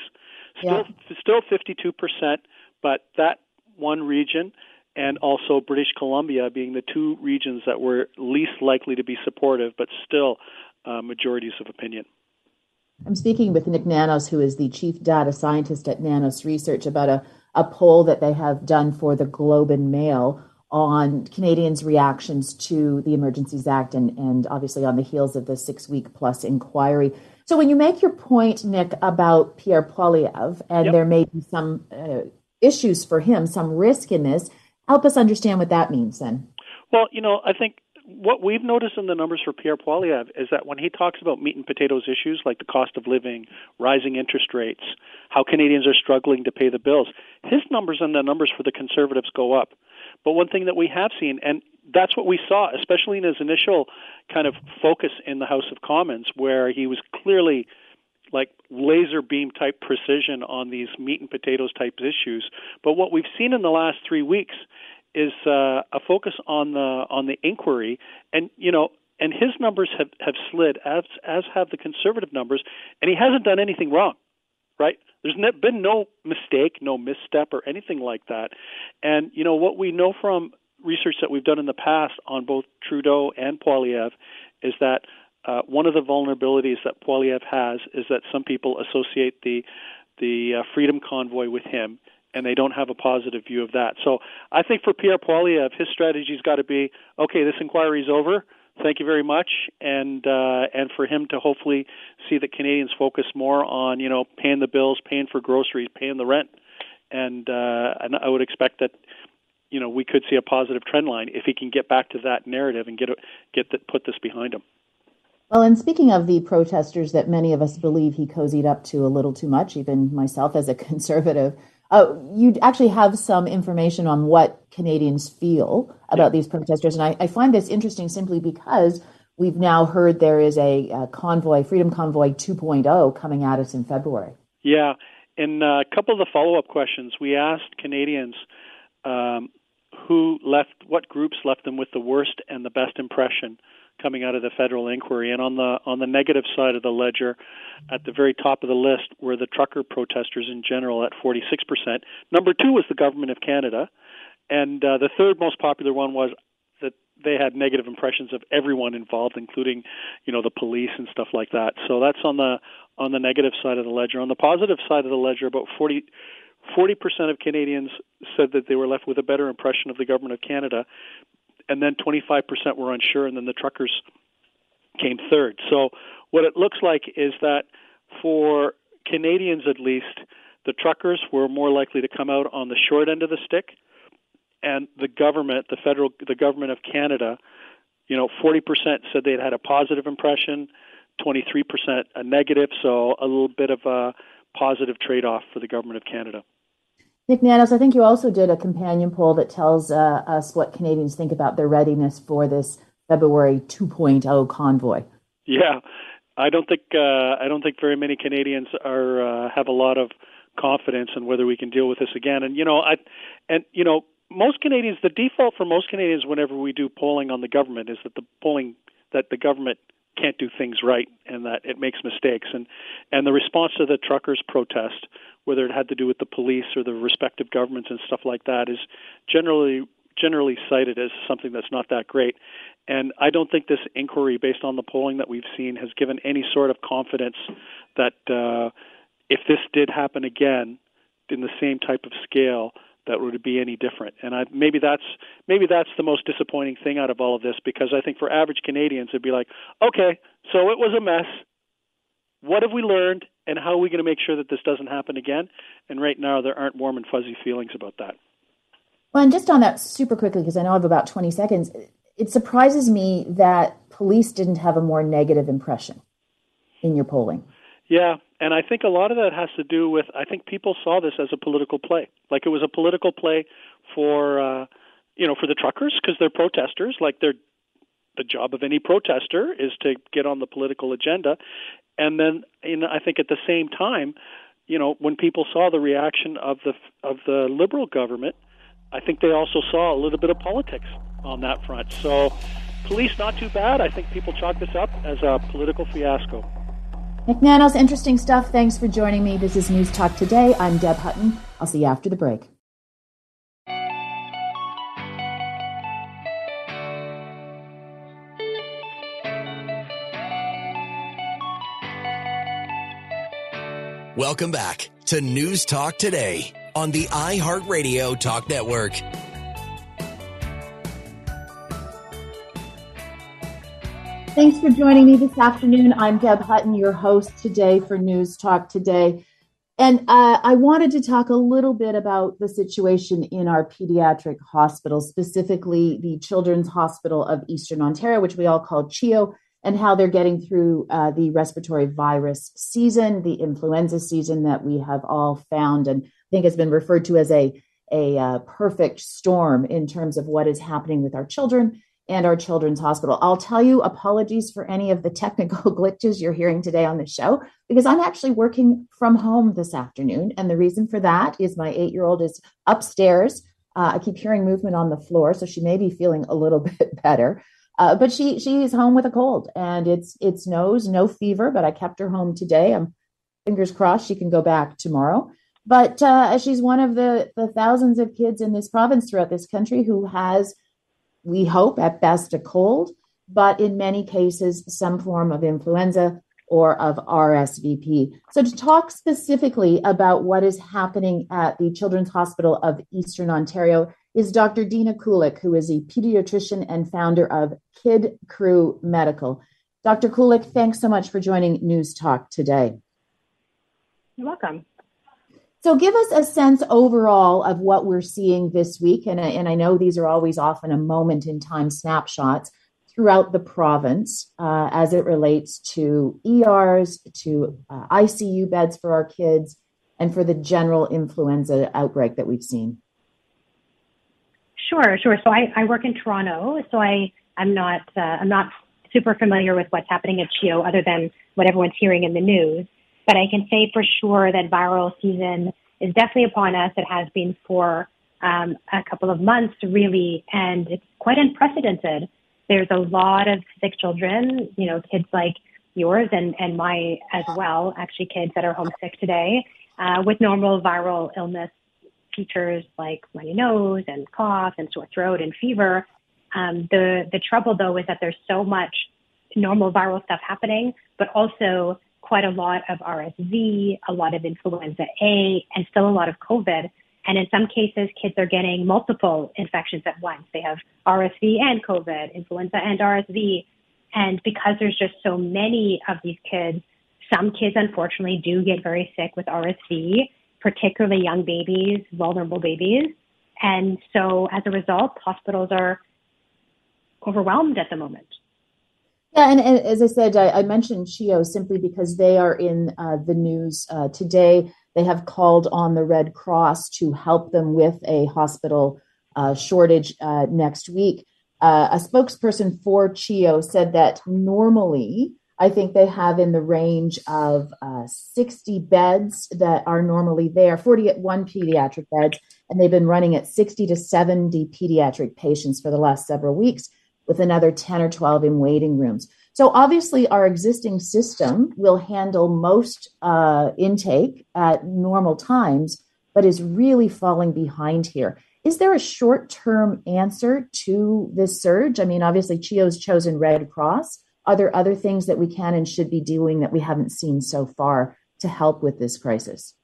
Still, yeah. still 52%, but that one region and also British Columbia being the two regions that were least likely to be supportive, but still uh, majorities of opinion. I'm speaking with Nik Nanos, who is the chief data scientist at Nanos Research, about a, a poll that they have done for the Globe and Mail on Canadians' reactions to the Emergencies Act and, and obviously on the heels of the six week plus inquiry. So, when you make your point, Nik, about Pierre Poilievre, and yep. there may be some uh, issues for him, some risk in this, help us understand what that means then. Well, you know, I think what we've noticed in the numbers for Pierre Poilievre is that when he talks about meat and potatoes issues like the cost of living, rising interest rates, how Canadians are struggling to pay the bills, his numbers and the numbers for the Conservatives go up. But one thing that we have seen, and that's what we saw, especially in his initial kind of focus in the House of Commons, where he was clearly like laser beam type precision on these meat and potatoes type issues. But what we've seen in the last three weeks is uh, a focus on the on the inquiry, and you know, and his numbers have have slid as as have the conservative numbers, and he hasn't done anything wrong. right? There's been no mistake, no misstep, or anything like that. And you know what we know from research that we've done in the past on both Trudeau and Poilievre is that uh, one of the vulnerabilities that Poilievre has is that some people associate the the uh, Freedom Convoy with him, and they don't have a positive view of that. So I think for Pierre Poilievre, his strategy's got to be okay. This inquiry's over. Thank you very much, and uh, and for him to hopefully see that Canadians focus more on you know paying the bills, paying for groceries, paying the rent, and uh, and I would expect that you know we could see a positive trend line if he can get back to that narrative and get get the, put this behind him. Well, and speaking of the protesters that many of us believe he cozied up to a little too much, even myself as a conservative, uh, you actually have some information on what Canadians feel about these protesters. And I, I, find this interesting simply because we've now heard there is a, a convoy, Freedom Convoy 2.0, coming at us in February. Yeah. In a couple of the follow up questions, we asked Canadians um, who left, what groups left them with the worst and the best impression coming out of the federal inquiry. And on the on the negative side of the ledger, at the very top of the list were the trucker protesters in general at 46%. Number two was the government of Canada, and uh, the third most popular one was that they had negative impressions of everyone involved, including, you know, the police and stuff like that. So that's on the on the negative side of the ledger. On the positive side of the ledger, about 40 40% of Canadians said that they were left with a better impression of the government of Canada, and then 25% were unsure, and then the truckers came third. So what it looks like is that for Canadians at least, the truckers were more likely to come out on the short end of the stick, and the government, the federal, the government of Canada, you know, 40% said they'd had a positive impression, 23% a negative, so a little bit of a positive trade-off for the government of Canada. Nik Nanos, I think you also did a companion poll that tells uh, us what Canadians think about their readiness for this February 2.0 convoy. Yeah, I don't think uh, I don't think very many Canadians are uh, have a lot of confidence in whether we can deal with this again. And you know, I and you know, most Canadians, the default for most Canadians, whenever we do polling on the government, is that the polling that the government can't do things right and that it makes mistakes. And and the response to the truckers' protest whether it had to do with the police or the respective governments and stuff like that, is generally generally cited as something that's not that great. And I don't think this inquiry, based on the polling that we've seen, has given any sort of confidence that uh, if this did happen again in the same type of scale, that would be any different. And I, maybe that's maybe that's the most disappointing thing out of all of this because I think for average Canadians it'd be like, okay, so it was a mess. What have we learned? and how are we going to make sure that this doesn't happen again? And right now, there aren't warm and fuzzy feelings about that. Well, and just on that super quickly, because I know I have about 20 seconds, it surprises me that police didn't have a more negative impression in your polling. Yeah, and I think a lot of that has to do with I think people saw this as a political play, like it was a political play for uh, you know for the truckers because they're protesters, like they're the job of any protester is to get on the political agenda and then in, I think at the same time, you know, when people saw the reaction of the of the liberal government, I think they also saw a little bit of politics on that front. So, police not too bad. I think people chalk this up as a political fiasco. Nik Nanos, interesting stuff. Thanks for joining me. This is News Talk Today. I'm Deb Hutton. I'll see you after the break. Welcome back to News Talk Today on the iHeartRadio Talk Network. Thanks for joining me this afternoon. I'm Deb Hutton, your host today for News Talk Today. And uh, I wanted to talk a little bit about the situation in our pediatric hospitals, specifically the Children's Hospital of Eastern Ontario, which we all call CHEO, and how they're getting through uh, the respiratory virus season, the influenza season that we have all found and I think has been referred to as a a uh, perfect storm in terms of what is happening with our children and our children's hospital. I'll tell you apologies for any of the technical glitches you're hearing today on the show because I'm actually working from home this afternoon. And the reason for that is my eight year old is upstairs. Uh, I keep hearing movement on the floor, so she may be feeling a little bit better. Uh, but she she's home with a cold and it's it's nose no fever but i kept her home today i'm fingers crossed she can go back tomorrow. But uh, she's one of the, the thousands of kids in this province throughout this country who has, we hope, at best a cold, but in many cases, some form of influenza or of RSVP. So, to talk specifically about what is happening at the Children's Hospital of Eastern Ontario is Dr. Dina Kulik, who is a pediatrician and founder of KidCrew Medical. Dr. Kulik, thanks so much for joining News Talk today. You're welcome. So, give us a sense overall of what we're seeing this week. And, and I know these are always often a moment in time snapshots throughout the province uh, as it relates to ERs, to uh, ICU beds for our kids, and for the general influenza outbreak that we've seen? Sure, sure. So I, I work in Toronto, so I I'm not uh, I'm not super familiar with what's happening at CHEO other than what everyone's hearing in the news. But I can say for sure that viral season is definitely upon us. It has been for um, a couple of months, really, and it's quite unprecedented. There's a lot of sick children, you know, kids like yours and, and my as well, actually kids that are homesick today, uh, with normal viral illness features like runny nose and cough and sore throat and fever. Um, the, the trouble though is that there's so much normal viral stuff happening, but also quite a lot of RSV, a lot of influenza A, and still a lot of COVID. And in some cases, kids are getting multiple infections at once. They have RSV and COVID, influenza and RSV. And because there's just so many of these kids, some kids unfortunately do get very sick with RSV, particularly young babies, vulnerable babies. And so as a result, hospitals are overwhelmed at the moment. Yeah, and, and as I said, I, I, mentioned CHEO simply because they are in uh, the news uh, today. They have called on the Red Cross to help them with a hospital uh, shortage uh, next week. Uh, a spokesperson for CHEO said that normally, I think they have in the range of uh, 60 beds that are normally there, 41 pediatric beds, and they've been running at 60 to 70 pediatric patients for the last several weeks, with another 10 or 12 in waiting rooms. So obviously, our existing system will handle most uh, intake at normal times, but is really falling behind here. Is there a short term answer to this surge? I mean, obviously, CHEO's chosen Red Cross. Are there other things that we can and should be doing that we haven't seen so far to help with this crisis?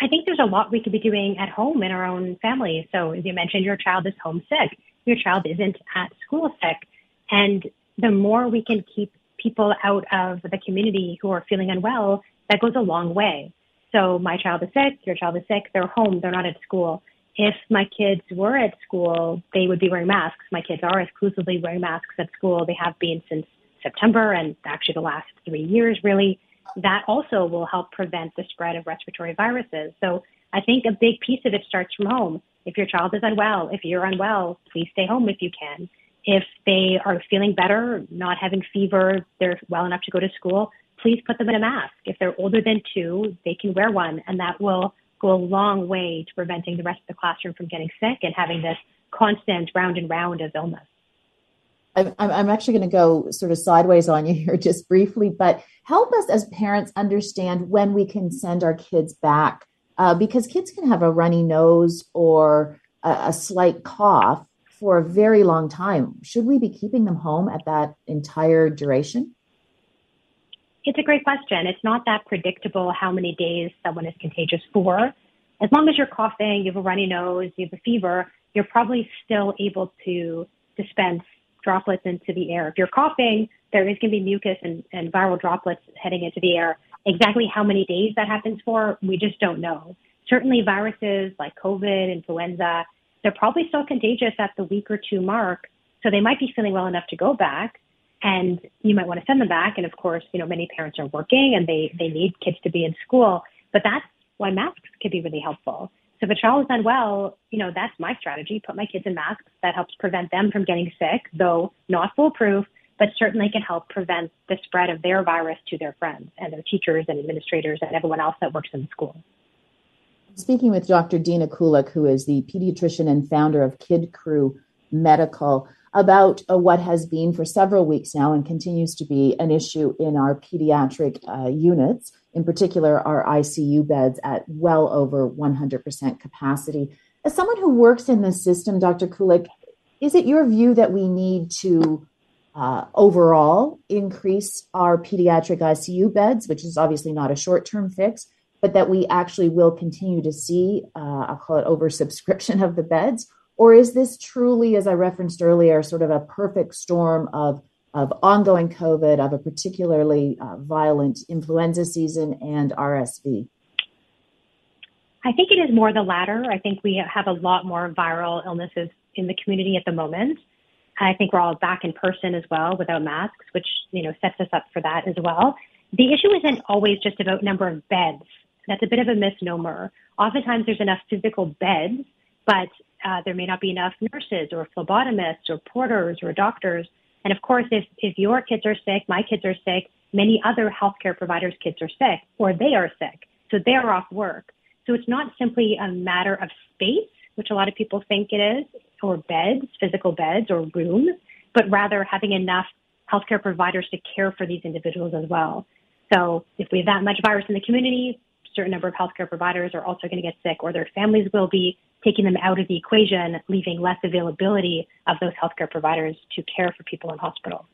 I think there's a lot we could be doing at home in our own family. So, as you mentioned, your child is homesick, your child isn't at school sick. And the more we can keep people out of the community who are feeling unwell, that goes a long way. So my child is sick, your child is sick, they're home, they're not at school. If my kids were at school, they would be wearing masks. My kids are exclusively wearing masks at school. They have been since September and actually the last three years, really. That also will help prevent the spread of respiratory viruses. So I think a big piece of it starts from home. If your child is unwell, if you're unwell, please stay home if you can. If they are feeling better, not having fever, they're well enough to go to school, please put them in a mask. If they're older than two, they can wear one, and that will go a long way to preventing the rest of the classroom from getting sick and having this constant round and round of illness. I'm, I'm actually going to go sort of sideways on you here just briefly, but help us as parents understand when we can send our kids back uh, because kids can have a runny nose or a, a slight cough for a very long time. Should we be keeping them home at that entire duration? It's a great question. It's not that predictable how many days someone is contagious for. As long as you're coughing, you have a runny nose, you have a fever, you're probably still able to dispense droplets into the air. If you're coughing, there is going to be mucus and, and viral droplets heading into the air. Exactly how many days that happens for, we just don't know. Certainly viruses like COVID, influenza, they're probably still contagious at the week or two mark. So they might be feeling well enough to go back and you might want to send them back. And of course, you know, many parents are working and they, they need kids to be in school, but that's why masks can be really helpful. So if a child is unwell, you know, that's my strategy. Put my kids in masks. That helps prevent them from getting sick, though not foolproof, but certainly can help prevent the spread of their virus to their friends and their teachers and administrators and everyone else that works in the school. Speaking with Dr. Dina Kulik, who is the pediatrician and founder of KidCrew Medical. About uh, what has been for several weeks now and continues to be an issue in our pediatric uh, units, in particular our ICU beds at well over 100% capacity. As someone who works in the system, Dr. Kulik, is it your view that we need to uh, overall increase our pediatric ICU beds, which is obviously not a short term fix, but that we actually will continue to see, uh, I'll call it oversubscription of the beds? Or is this truly, as I referenced earlier, sort of a perfect storm of, of ongoing COVID, of a particularly uh, violent influenza season and RSV? I think it is more the latter. I think we have a lot more viral illnesses in the community at the moment. I think we're all back in person as well without masks, which, you know, sets us up for that as well. The issue isn't always just about number of beds. That's a bit of a misnomer. Oftentimes there's enough physical beds, but uh, there may not be enough nurses or phlebotomists or porters or doctors. And of course, if, if your kids are sick, my kids are sick, many other healthcare providers' kids are sick, or they are sick. So they're off work. So it's not simply a matter of space, which a lot of people think it is, or beds, physical beds or rooms, but rather having enough healthcare providers to care for these individuals as well. So if we have that much virus in the community, certain number of healthcare providers are also going to get sick or their families will be taking them out of the equation, leaving less availability of those healthcare providers to care for people in hospitals.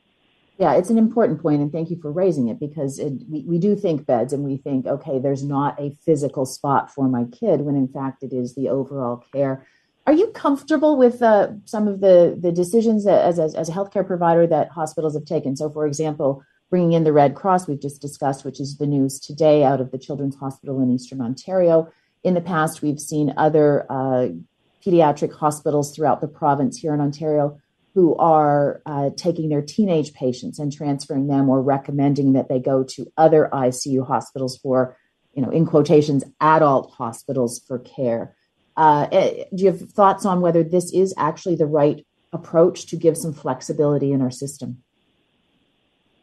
Yeah, it's an important point, and thank you for raising it because it, we, we do think beds and we think, okay, there's not a physical spot for my kid when in fact it is the overall care. Are you comfortable with uh, some of the, the decisions that, as, as, as a healthcare provider that hospitals have taken? So, for example, bringing in the Red Cross, we've just discussed, which is the news today out of the Children's Hospital in Eastern Ontario. In the past, we've seen other uh, pediatric hospitals throughout the province here in Ontario who are uh, taking their teenage patients and transferring them or recommending that they go to other ICU hospitals for, you know, in quotations, adult hospitals for care. Uh, eh, do you have thoughts on whether this is actually the right approach to give some flexibility in our system?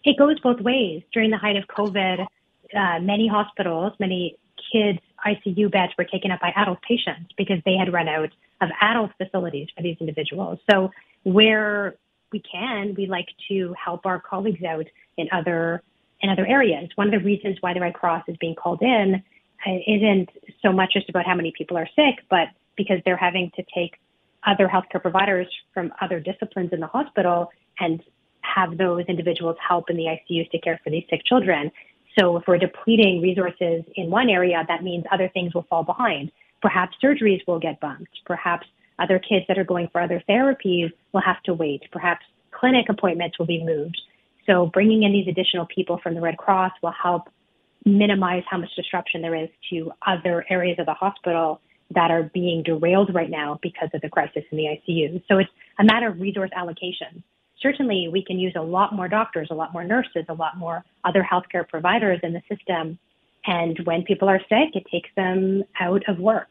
It goes both ways. During the height of COVID, uh, many hospitals, many kids' ICU beds were taken up by adult patients because they had run out of adult facilities for these individuals. So where we can, we like to help our colleagues out in other in other areas. One of the reasons why the Red Cross is being called in uh, isn't so much just about how many people are sick, but because they're having to take other healthcare providers from other disciplines in the hospital and have those individuals help in the ICUs to care for these sick children. So if we're depleting resources in one area, that means other things will fall behind. Perhaps surgeries will get bumped. Perhaps other kids that are going for other therapies will have to wait. Perhaps clinic appointments will be moved. So bringing in these additional people from the Red Cross will help minimize how much disruption there is to other areas of the hospital that are being derailed right now because of the crisis in the ICU. So it's a matter of resource allocation certainly we can use a lot more doctors, a lot more nurses, a lot more other healthcare providers in the system. And when people are sick, it takes them out of work.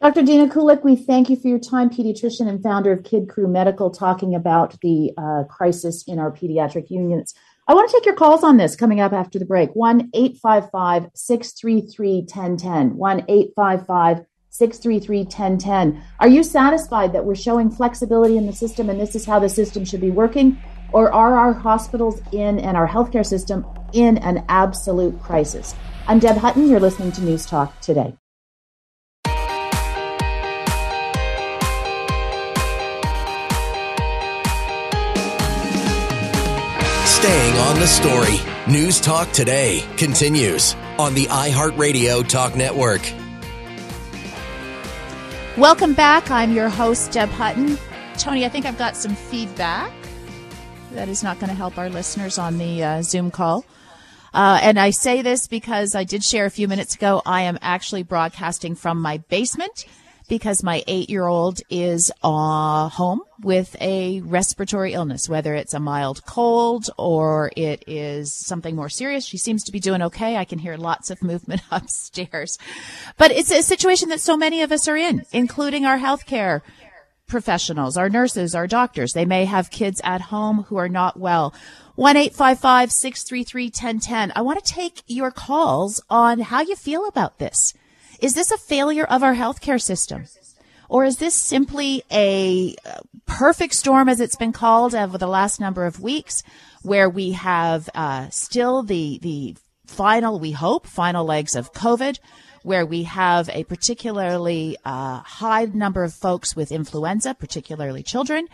Dr. Dina Kulik, we thank you for your time, pediatrician and founder of KidCrew Medical, talking about the uh, crisis in our pediatric units. I want to take your calls on this coming up after the break. 1 855 633 1010. 1 855 633 1010. Are you satisfied that we're showing flexibility in the system and this is how the system should be working? Or are our hospitals in and our healthcare system in an absolute crisis? I'm Deb Hutton. You're listening to News Talk today. Staying on the story. News Talk today continues on the iHeartRadio Talk Network. Welcome back. I'm your host, Deb Hutton. Tony, I think I've got some feedback. That is not going to help our listeners on the uh, Zoom call. Uh, and I say this because I did share a few minutes ago. I am actually broadcasting from my basement because my eight year old is uh, home with a respiratory illness, whether it's a mild cold or it is something more serious. She seems to be doing okay. I can hear lots of movement upstairs. But it's a situation that so many of us are in, including our healthcare professionals, our nurses, our doctors. They may have kids at home who are not well. 1 633 1010. I want to take your calls on how you feel about this. Is this a failure of our healthcare system? Or is this simply a perfect storm, as it's been called over the last number of weeks, where we have uh, still the the final, we hope, final legs of COVID, where we have a particularly uh, high number of folks with influenza, particularly children,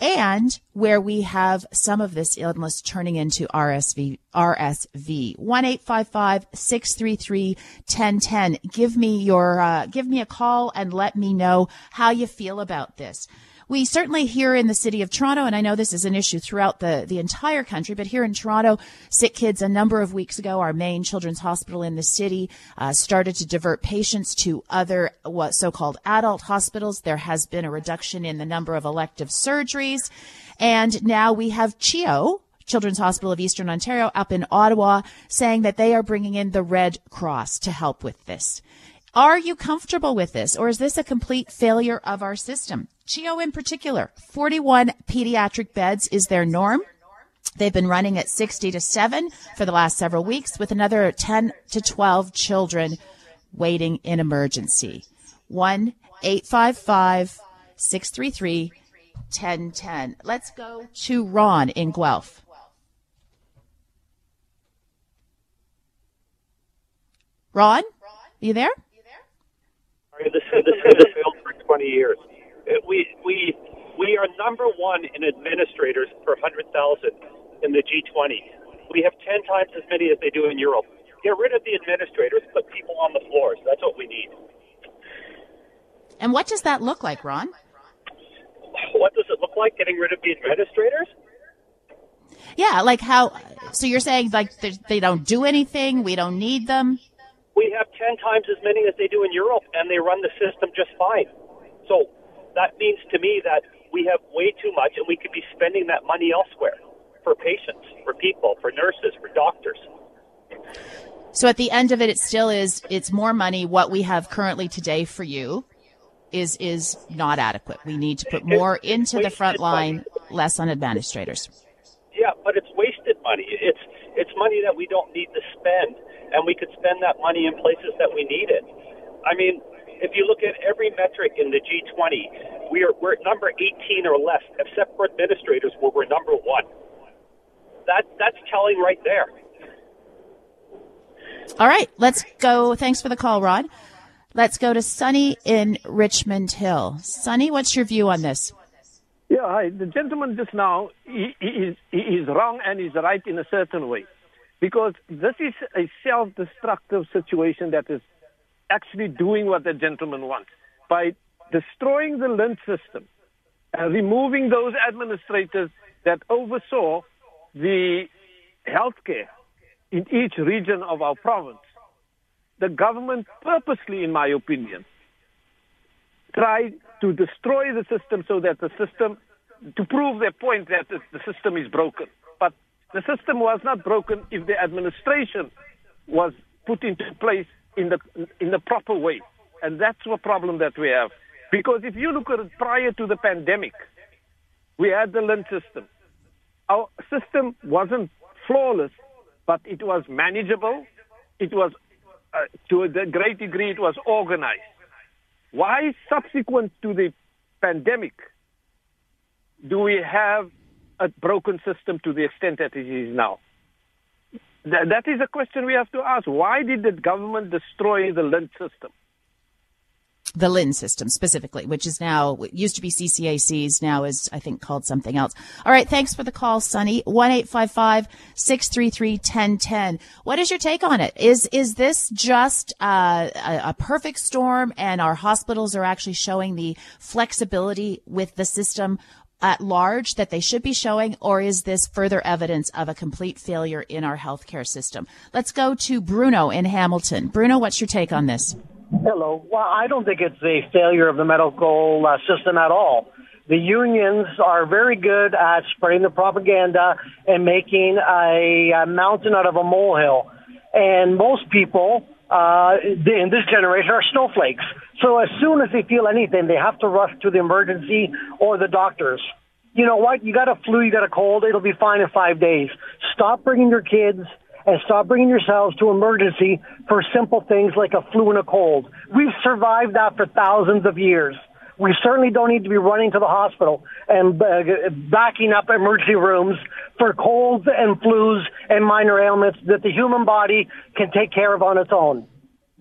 and where we have some of this illness turning into RSV, RSV. 1-855-633-1010. Give me your, uh, give me a call and let me know how you feel about this we certainly here in the city of Toronto, and I know this is an issue throughout the, the entire country, but here in Toronto, Sick Kids a number of weeks ago, our main children's hospital in the city, uh, started to divert patients to other what so-called adult hospitals. There has been a reduction in the number of elective surgeries. And now we have CHEO, Children's Hospital of Eastern Ontario up in Ottawa saying that they are bringing in the Red Cross to help with this. Are you comfortable with this or is this a complete failure of our system? CHEO in particular, 41 pediatric beds is their norm. They've been running at 60 to 7 for the last several weeks with another 10 to 12 children waiting in emergency. 1 855 633 1010. Let's go to Ron in Guelph. Ron, are you there? This, this has failed for 20 years. We we we are number one in administrators per 100,000 in the G20. We have 10 times as many as they do in Europe. Get rid of the administrators, put people on the floors. That's what we need. And what does that look like, Ron? What does it look like getting rid of the administrators? Yeah, like how? So you're saying like they don't do anything? We don't need them? We have 10 times as many as they do in Europe, and they run the system just fine. So that means to me that we have way too much and we could be spending that money elsewhere for patients, for people, for nurses, for doctors. So at the end of it, it still is, it's more money. What we have currently today for you is, is not adequate. We need to put more it's, into the front line, money. less on administrators. Yeah, but it's wasted money. It's, it's money that we don't need to spend and we could spend that money in places that we need it. I mean, if you look at every metric in the G20, we are we're at number 18 or less, except for administrators, where we're number one. That that's telling right there. All right, let's go. Thanks for the call, Rod. Let's go to Sunny in Richmond Hill. Sunny, what's your view on this? Yeah, hi. The gentleman just now, he, he, is, he is wrong and he's right in a certain way. Because this is a self destructive situation that is actually doing what the gentleman wants by destroying the LHIN system and removing those administrators that oversaw the healthcare in each region of our province. The government purposely, in my opinion, tried to destroy the system so that the system, to prove their point that the system is broken. But the system was not broken if the administration was put into place in the in the proper way, and that's the problem that we have. Because if you look at it prior to the pandemic, we had the LHIN system. Our system wasn't flawless, but it was manageable. It was, uh, to a great degree, it was organized. Why, subsequent to the pandemic, do we have a broken system to the extent that it is now? Th- that is a question we have to ask. Why did the government destroy the LHIN system? The LHIN system specifically, which is now used to be CCACs, now is I think called something else. All right, thanks for the call, Sunny. One eight five five six three three ten ten. What is your take on it? Is is this just uh, a, a perfect storm, and our hospitals are actually showing the flexibility with the system, at large that they should be showing, or is this further evidence of a complete failure in our healthcare system? Let's go to Bruno in Hamilton. Bruno, what's your take on this? Hello. Well, I don't think it's a failure of the medical uh, system at all. The unions are very good at spreading the propaganda and making a, a mountain out of a molehill. And most people uh, in this generation are snowflakes. So as soon as they feel anything, they have to rush to the emergency or the doctors. You know what? You got a flu, you got a cold, it'll be fine in five days. Stop bringing your kids and stop bringing yourselves to emergency for simple things like a flu and a cold. We've survived that for thousands of years. We certainly don't need to be running to the hospital and uh, backing up emergency rooms for colds and flus and minor ailments that the human body can take care of on its own.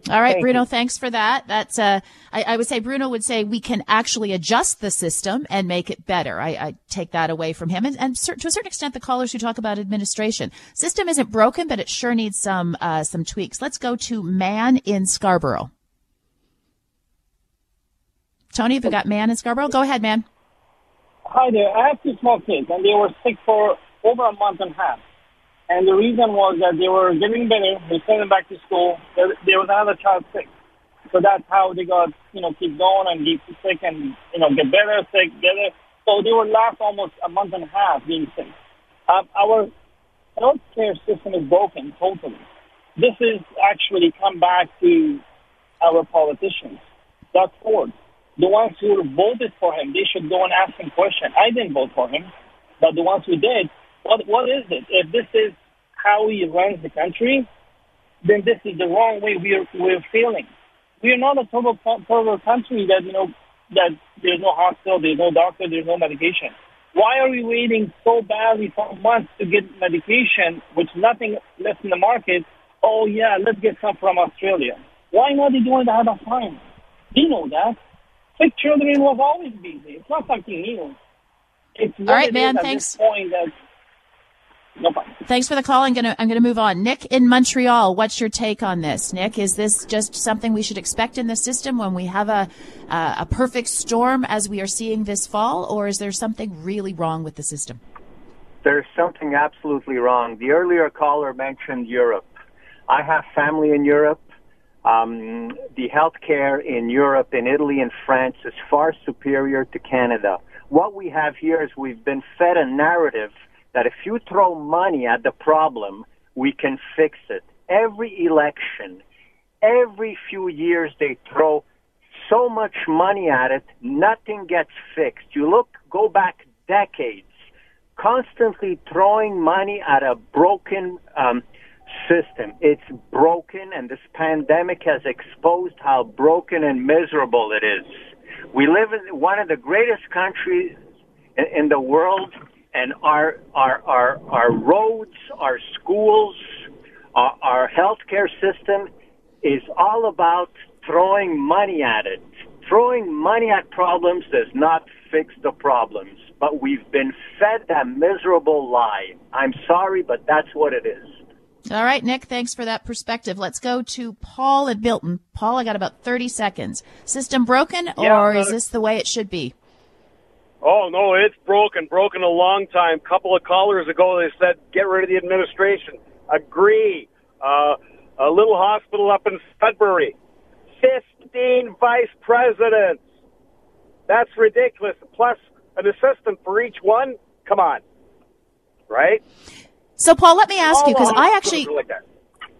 All right, Thank Bruno, you. thanks for that. That's, uh, I, I, would say Bruno would say we can actually adjust the system and make it better. I, I take that away from him. And, and, to a certain extent, the callers who talk about administration. System isn't broken, but it sure needs some, uh, some tweaks. Let's go to Man in Scarborough. Tony, have you got Man in Scarborough? Go ahead, man. Hi there. I have two small kids, and they were sick for over a month and a half. And the reason was that they were getting better, they sent them back to school. There, there was another child sick. So that's how they got, you know, keep going and keep sick and, you know, get better, sick, better. So they were last almost a month and a half being sick. Um, our healthcare system is broken totally. This is actually come back to our politicians. Doug Ford, the ones who voted for him, they should go and ask him questions. I didn't vote for him, but the ones who did, what what is it? If this is how he runs the country, then this is the wrong way we're we're feeling. We are not a total total country that you know that there's no hospital, there's no doctor, there's no medication. Why are we waiting so badly for months to get medication with nothing left in the market? Oh yeah, let's get some from Australia. Why not they doing that all the time? You know that. Sick children was always busy. It's not something new. It's all right, man. Thanks. point that no Thanks for the call. I'm gonna I'm gonna move on. Nick in Montreal, what's your take on this? Nick, is this just something we should expect in the system when we have a uh, a perfect storm as we are seeing this fall, or is there something really wrong with the system? There's something absolutely wrong. The earlier caller mentioned Europe. I have family in Europe. Um, the healthcare in Europe, in Italy, and France is far superior to Canada. What we have here is we've been fed a narrative that if you throw money at the problem, we can fix it. Every election, every few years, they throw so much money at it, nothing gets fixed. You look, go back decades, constantly throwing money at a broken um, system. It's broken, and this pandemic has exposed how broken and miserable it is. We live in one of the greatest countries in the world and our our our our roads, our schools, our, our healthcare system is all about throwing money at it. Throwing money at problems does not fix the problems, but we've been fed that miserable lie. I'm sorry, but that's what it is. All right, Nick, thanks for that perspective. Let's go to Paul at Milton. Paul, I got about 30 seconds. System broken, yeah, or is uh, this the way it should be? Oh no, it's broken. Broken a long time. Couple of callers ago, they said get rid of the administration. Agree. Uh, a little hospital up in Sudbury, fifteen vice presidents. That's ridiculous. Plus an assistant for each one. Come on, right? So, Paul, let me ask All you because I actually. Like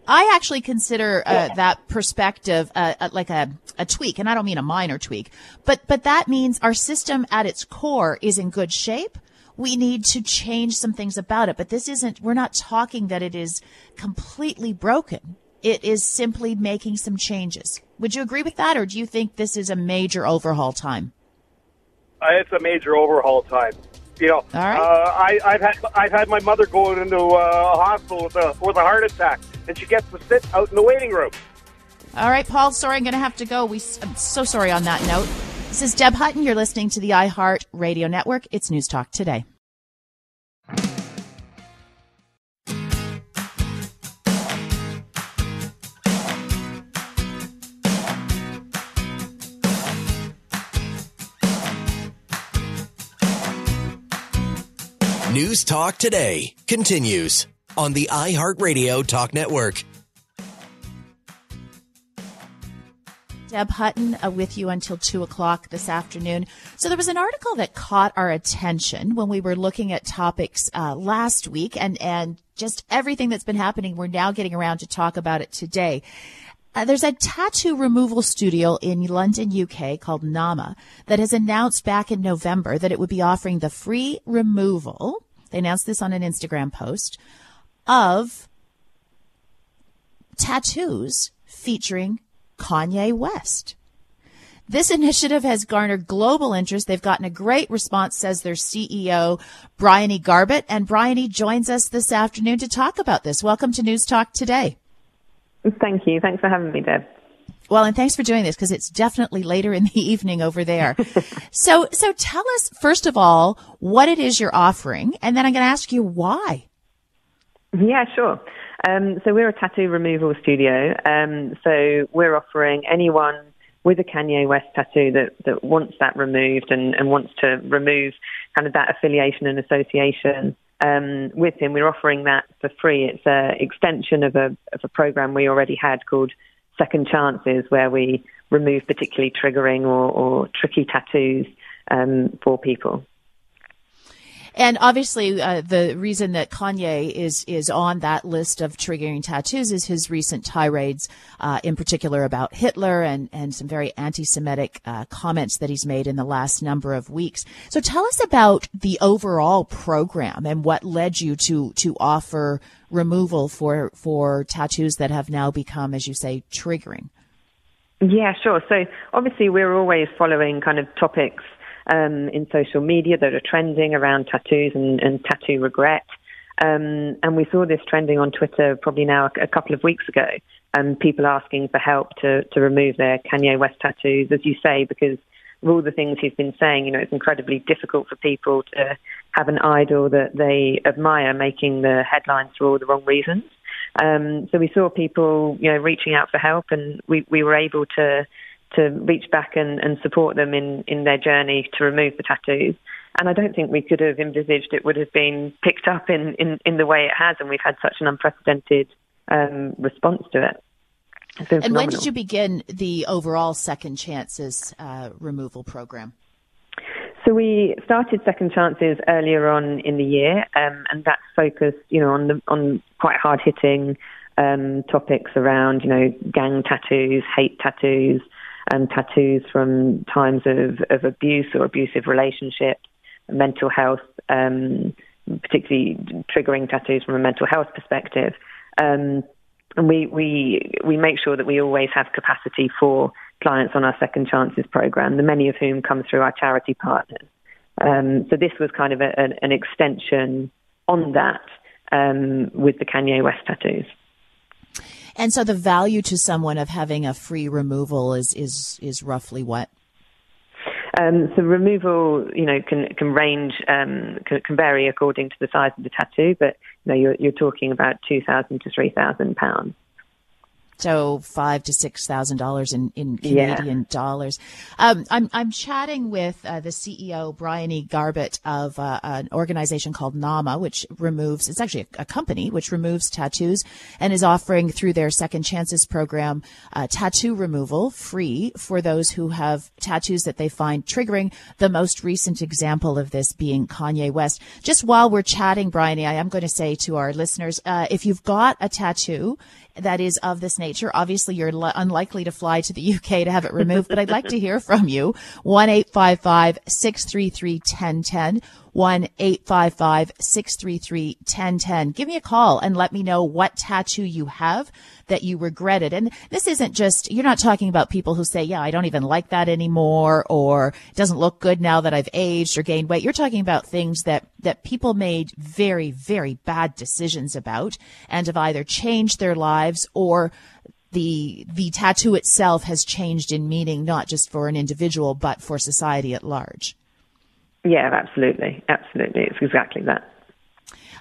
I actually consider uh, that perspective uh, uh, like a, a tweak, and I don't mean a minor tweak, but but that means our system at its core is in good shape. We need to change some things about it, but this isn't. We're not talking that it is completely broken. It is simply making some changes. Would you agree with that, or do you think this is a major overhaul time? Uh, it's a major overhaul time. You know, uh, I, I've had I've had my mother go into uh, a hospital with a with a heart attack, and she gets to sit out in the waiting room. All right, Paul. Sorry, I'm going to have to go. We I'm so sorry on that note. This is Deb Hutton. You're listening to the iHeart Radio Network. It's News Talk today. News Talk Today continues on the iHeartRadio Talk Network. Deb Hutton uh, with you until 2 o'clock this afternoon. So there was an article that caught our attention when we were looking at topics uh, last week and, and just everything that's been happening. We're now getting around to talk about it today. Uh, there's a tattoo removal studio in London, UK called NAAMA that has announced back in November that it would be offering the free removal they announced this on an Instagram post of tattoos featuring Kanye West. This initiative has garnered global interest. They've gotten a great response, says their CEO, Briony Garbett. And Briony joins us this afternoon to talk about this. Welcome to News Talk today. Thank you. Thanks for having me, Deb. Well, and thanks for doing this because it's definitely later in the evening over there. so, so tell us first of all what it is you're offering, and then I'm going to ask you why. Yeah, sure. Um, so we're a tattoo removal studio. Um, so we're offering anyone with a Kanye West tattoo that, that wants that removed and, and wants to remove kind of that affiliation and association um, with him. We're offering that for free. It's an extension of a, of a program we already had called Second Chances, where we remove particularly triggering or, or tricky tattoos um, for people. And obviously, uh, the reason that Kanye is is on that list of triggering tattoos is his recent tirades, uh, in particular about Hitler and and some very anti-Semitic uh, comments that he's made in the last number of weeks. So tell us about the overall program and what led you to to offer removal for for tattoos that have now become, as you say, triggering. Yeah, sure. So obviously, we're always following kind of topics um, in social media that are trending around tattoos and, and tattoo regret. Um, and we saw this trending on Twitter probably now a, a couple of weeks ago. Um, people asking for help to, to remove their Kanye West tattoos, as you say, because of all the things he's been saying. You know, it's incredibly difficult for people to have an idol that they admire making the headlines for all the wrong reasons. Um, so we saw people, you know, reaching out for help, and we, we were able to to reach back and, and support them in, in their journey to remove the tattoos. And I don't think we could have envisaged it would have been picked up in, in, in the way it has, and we've had such an unprecedented um, response to it. and phenomenal. when did you begin the overall Second Chances uh, removal program? So we started Second Chances earlier on in the year, um, and that's focused, you know, on the on quite hard hitting um, topics around, you know, gang tattoos, hate tattoos, um, tattoos from times of, of abuse or abusive relationships, mental health, um, particularly triggering tattoos from a mental health perspective. Um, and we, we, we make sure that we always have capacity for clients on our Second Chances program, the many of whom come through our charity partners. Um, so this was kind of a, an, an extension on that um, with the Kanye West tattoos. And so the value to someone of having a free removal is is is roughly what? Um, so removal, you know, can can range, um, can, can, vary according to the size of the tattoo, but you know, you're, you're talking about two thousand to three thousand pounds. So five to six thousand dollars in in Canadian yeah. dollars. Um, I'm I'm chatting with uh, the CEO Briony Garbett of uh, an organization called NAAMA, which removes. It's actually a, a, company which removes tattoos and is offering through their Second Chances program uh, tattoo removal free for those who have tattoos that they find triggering. The most recent example of this being Kanye West. Just while we're chatting, Briony, I am going to say to our listeners, uh, if you've got a tattoo that is of this nature. Obviously, you're unlikely to fly to the UK to have it removed, but I'd like to hear from you. 1 855 633 1010. 1 855 633 1010. Give me a call and let me know what tattoo you have that you regretted. And this isn't just, you're not talking about people who say, yeah, I don't even like that anymore or it doesn't look good now that I've aged or gained weight. You're talking about things that, that people made very, very bad decisions about and have either changed their lives or the the tattoo itself has changed in meaning not just for an individual but for society at large. Yeah, absolutely. Absolutely. It's exactly that.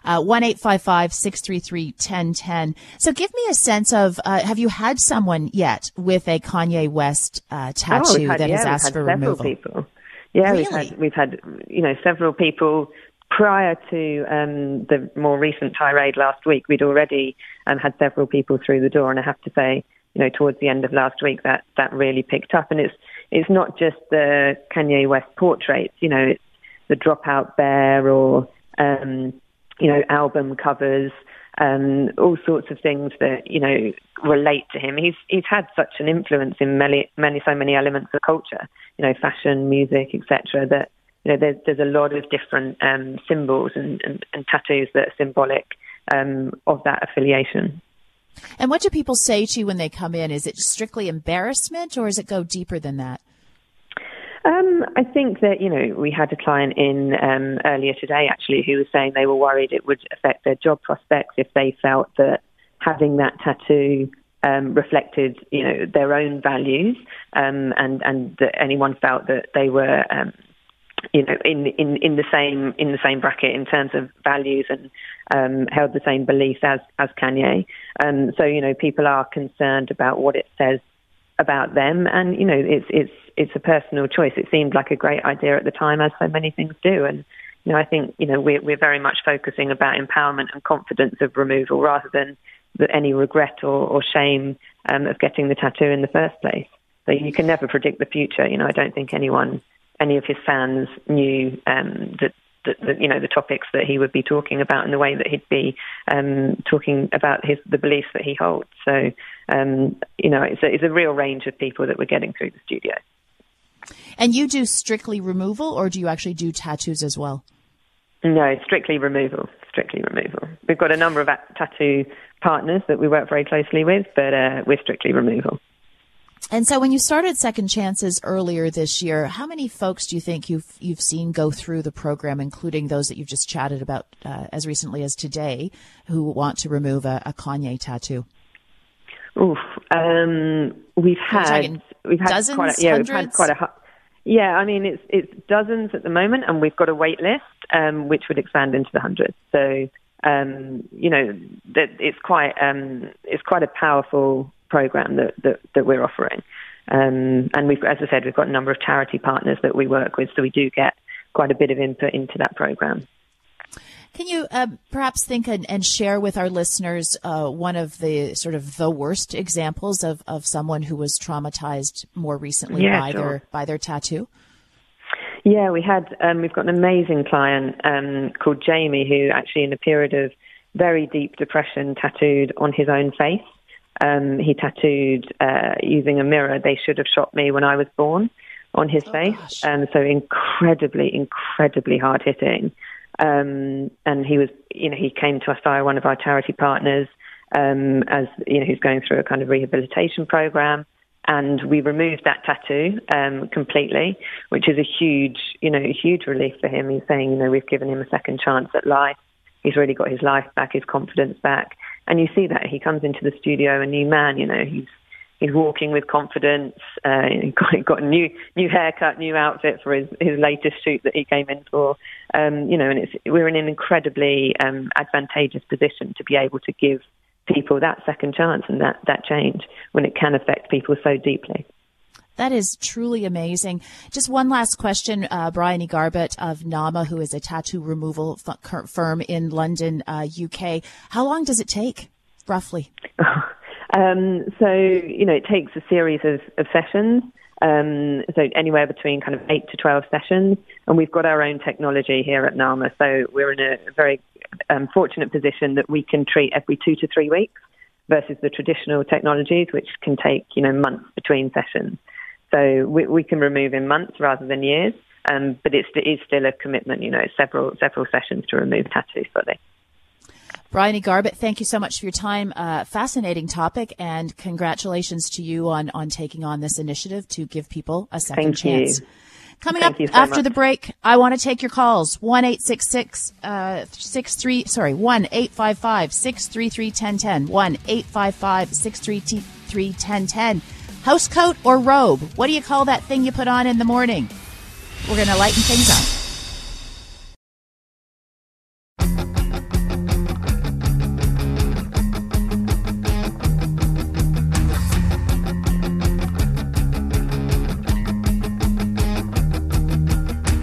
Uh, one eight five five six three three ten ten. So, give me a sense of uh, have you had someone yet with a Kanye West uh, tattoo oh, had, that yeah, has asked for several removal? People. Yeah, really? we've had we've had you know several people prior to um, the more recent tirade last week. We'd already um, had several people through the door, and I have to say, you know, towards the end of last week, that that really picked up. And it's it's not just the Kanye West portraits. You know, it's the Dropout Bear or um, you know album covers, um, all sorts of things that you know relate to him. He's he's had such an influence in many many so many elements of culture, you know, fashion, music, etc. That you know there's there's a lot of different um, symbols and, and, and, tattoos that are symbolic um, of that affiliation. And what do people say to you when they come in? Is it strictly embarrassment, or does it go deeper than that? Um, I think that you know we had a client in um, earlier today actually who was saying they were worried it would affect their job prospects if they felt that having that tattoo um, reflected you know their own values um, and and that anyone felt that they were um, you know in, in in the same in the same bracket in terms of values and um, held the same beliefs as as Kanye. So you know people are concerned about what it says about them, and you know it's it's it's a personal choice. It seemed like a great idea at the time, as so many things do, and you know I think you know we're we're very much focusing about empowerment and confidence of removal rather than any regret or, or shame um, of getting the tattoo in the first place. So you can never predict the future. You know I don't think anyone any of his fans knew um, that the, the, you know the topics that he would be talking about and the way that he'd be um, talking about his the beliefs that he holds. So um, you know it's a, it's a real range of people that we're getting through the studio. And you do strictly removal, or do you actually do tattoos as well? No, strictly removal. Strictly removal. We've got a number of tattoo partners that we work very closely with, but uh, we're strictly removal. And so, when you started Second Chances earlier this year, how many folks do you think you've you've seen go through the program, including those that you've just chatted about uh, as recently as today, who want to remove a, a Kanye tattoo? Oof, um, we've had we've had dozens, quite a, yeah, hundreds? we've had quite a yeah. I mean, it's it's dozens at the moment, and we've got a wait list, um, which would expand into the hundreds. So um, you know, that it's quite um, it's quite a powerful program that, that, that we're offering. Um, and we've, as I said, we've got a number of charity partners that we work with, so we do get quite a bit of input into that program. Can you uh, perhaps think and, and, share with our listeners uh, one of the sort of the worst examples of, of someone who was traumatized more recently yeah, by sure. their by their tattoo? Yeah, we had um, we've got an amazing client um, called Jamie who actually in a period of very deep depression tattooed on his own face. Um, he tattooed uh, using a mirror. They should have shot me when I was born on his oh, face. Um, so incredibly, incredibly hard hitting. Um, and he was, you know, he came to us via one of our charity partners um, as, you know, who's going through a kind of rehabilitation program. And we removed that tattoo um, completely, which is a huge, you know, huge relief for him. He's saying, you know, we've given him a second chance at life. He's really got his life back, his confidence back and you see that he comes into the studio a new man. You know, he's he's walking with confidence. Uh, he got, got a new new haircut, new outfit for his his latest shoot that he came in for. Um, you know, and it's we're in an incredibly um, advantageous position to be able to give people that second chance and that that change when it can affect people so deeply. That is truly amazing. Just one last question, uh, Briony Garbett of NAAMA, who is a tattoo removal f- firm in London, uh, UK. How long does it take, roughly? um, so, you know, it takes a series of, of sessions. Um, so anywhere between kind of eight to 12 sessions. And we've got our own technology here at NAAMA. So we're in a very um, fortunate position that we can treat every two to three weeks versus the traditional technologies, which can take, you know, months between sessions. So we, we can remove in months rather than years. Um, but it's, it is still a commitment, you know, several several sessions to remove tattoos fully. Briony Garbett, thank you so much for your time. Uh, fascinating topic, and congratulations to you on on taking on this initiative to give people a second thank chance. You. Coming thank up so after much. the break, I want to take your calls. One eight six six uh, six three sorry one eight five five six three three ten ten one eight five five six three three ten ten. House coat or robe? What do you call that thing you put on in the morning? We're going to lighten things up.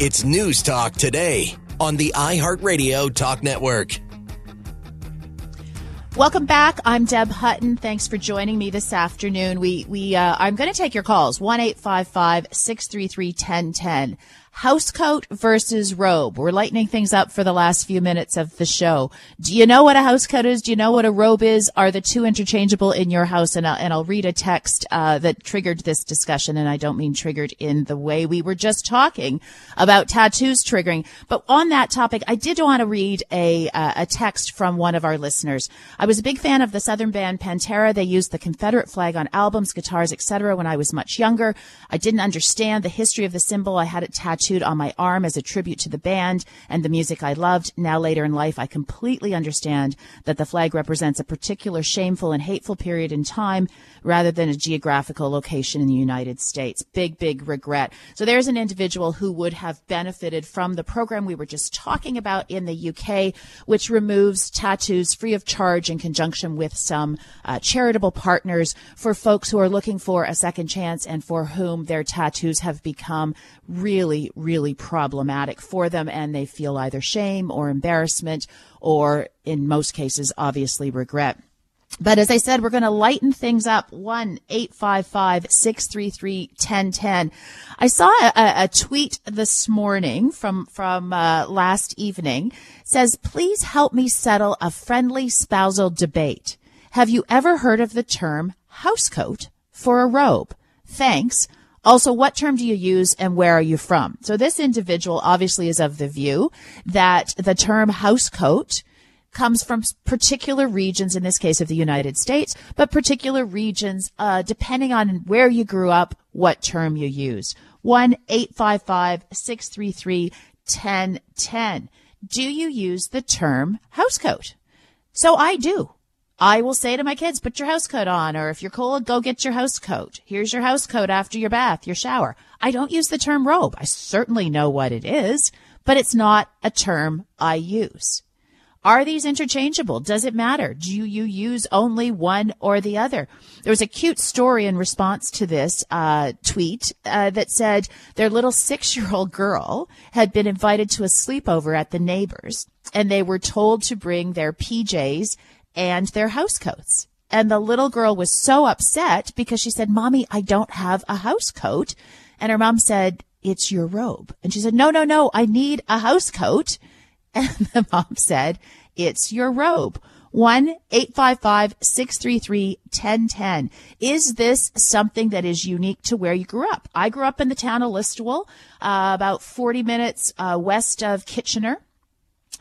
It's News Talk today on the iHeartRadio Talk Network. Welcome back. I'm Deb Hutton. Thanks for joining me this afternoon. We we uh, I'm going to take your calls one 633 1010 Housecoat versus robe. We're lightening things up for the last few minutes of the show. Do you know what a housecoat is? Do you know what a robe is? Are the two interchangeable in your house? And I'll, and I'll read a text uh, that triggered this discussion, and I don't mean triggered in the way we were just talking about tattoos triggering. But on that topic, I did want to read a uh, a text from one of our listeners. I was a big fan of the Southern band Pantera. They used the Confederate flag on albums, guitars, etc. When I was much younger, I didn't understand the history of the symbol. I had it tattooed tattooed on my arm as a tribute to the band and the music I loved. Now later in life, I completely understand that the flag represents a particular shameful and hateful period in time rather than a geographical location in the United States. Big, big regret. So there's an individual who would have benefited from the program we were just talking about in the UK, which removes tattoos free of charge in conjunction with some uh, charitable partners for folks who are looking for a second chance and for whom their tattoos have become really, really problematic for them and they feel either shame or embarrassment or in most cases, obviously regret. But as I said, we're going to lighten things up. 1 855 633 1010. I saw a, a, tweet this morning from, from uh, last evening says, please help me settle a friendly spousal debate. Have you ever heard of the term housecoat for a robe? Thanks. Also, what term do you use and where are you from? So this individual obviously is of the view that the term housecoat comes from particular regions, in this case of the United States, but particular regions, uh, depending on where you grew up, what term you use. 1-855-633-1010. Do you use the term housecoat? So I do. I will say to my kids, put your house coat on, or if you're cold, go get your house coat. Here's your house coat after your bath, your shower. I don't use the term robe. I certainly know what it is, but it's not a term I use. Are these interchangeable? Does it matter? Do you use only one or the other? There was a cute story in response to this uh, tweet uh, that said their little six-year-old girl had been invited to a sleepover at the neighbors, and they were told to bring their PJs and their house coats. And the little girl was so upset because she said, Mommy, I don't have a house coat. And her mom said, It's your robe. And she said, No, no, no, I need a house coat. And the mom said, It's your robe. 1 855 633 1010. Is this something that is unique to where you grew up? I grew up in the town of Listowel, uh, about 40 minutes uh, west of Kitchener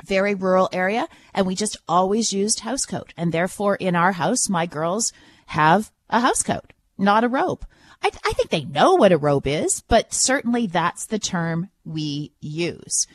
very rural area, and we just always used housecoat. And therefore, in our house, my girls have a housecoat, not a robe. I, I think they know what a robe is, but certainly that's the term we use.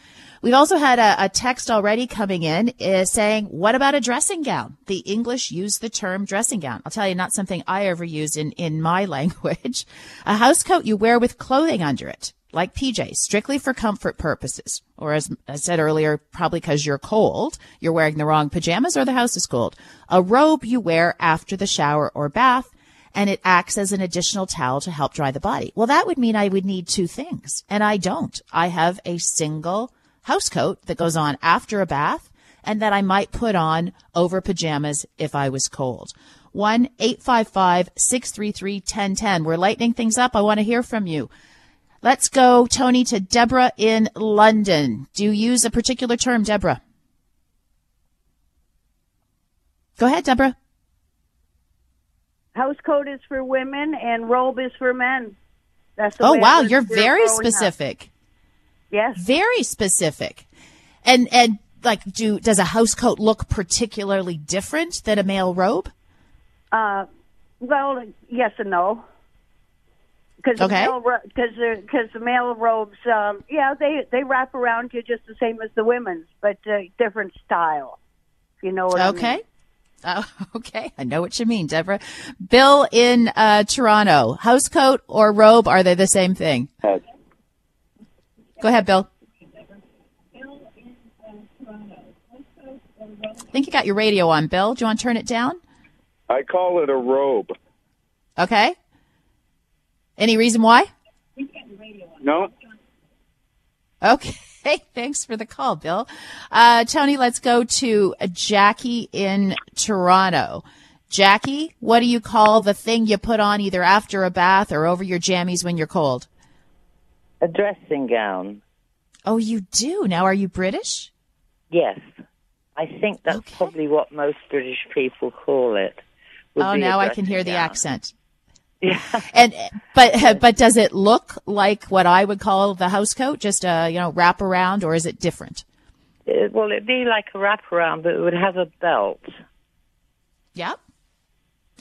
We've also had a, a text already coming in uh, saying, what about a dressing gown? The English use the term dressing gown. I'll tell you, not something I ever use in, in my language. A housecoat you wear with clothing under it like PJs, strictly for comfort purposes. Or as I said earlier, probably because you're cold, you're wearing the wrong pajamas or the house is cold. A robe you wear after the shower or bath, and it acts as an additional towel to help dry the body. Well, that would mean I would need two things, and I don't. I have a single house coat that goes on after a bath and that I might put on over pajamas if I was cold. 1 855 633 1010. We're lightening things up. I want to hear from you. Let's go, Tony, to Deborah in London. Do you use a particular term, Deborah? Go ahead, Deborah. House coat is for women and robe is for men. That's oh wow, you're very specific. Up. Yes, very specific. And and like, do does a house coat look particularly different than a male robe? Uh, well, yes and no because okay. because the, because the male robes, um, yeah, they they wrap around you just the same as the women's, but uh, different style. You know what okay. I mean? Oh, okay. I know what you mean, Deborah. Bill in uh, Toronto, house coat or robe, are they the same thing? Go ahead, Bill. I think you got your radio on, Bill. Do you want to turn it down? I call it a robe. Okay. Any reason why? No. Okay. Thanks for the call, Bill. Uh, Tony, let's go to Jackie in Toronto. Jackie, what do you call the thing you put on either after a bath or over your jammies when you're cold? A dressing gown. Oh, you do? Now, are you British? Yes. I think that's okay. probably what most British people call it. Oh, now I can hear the accent. Yeah. and but but does it look like what I would call the house coat, just a you know wrap around, or is it different? It, well, it'd be like a wraparound, but it would have a belt. Yep.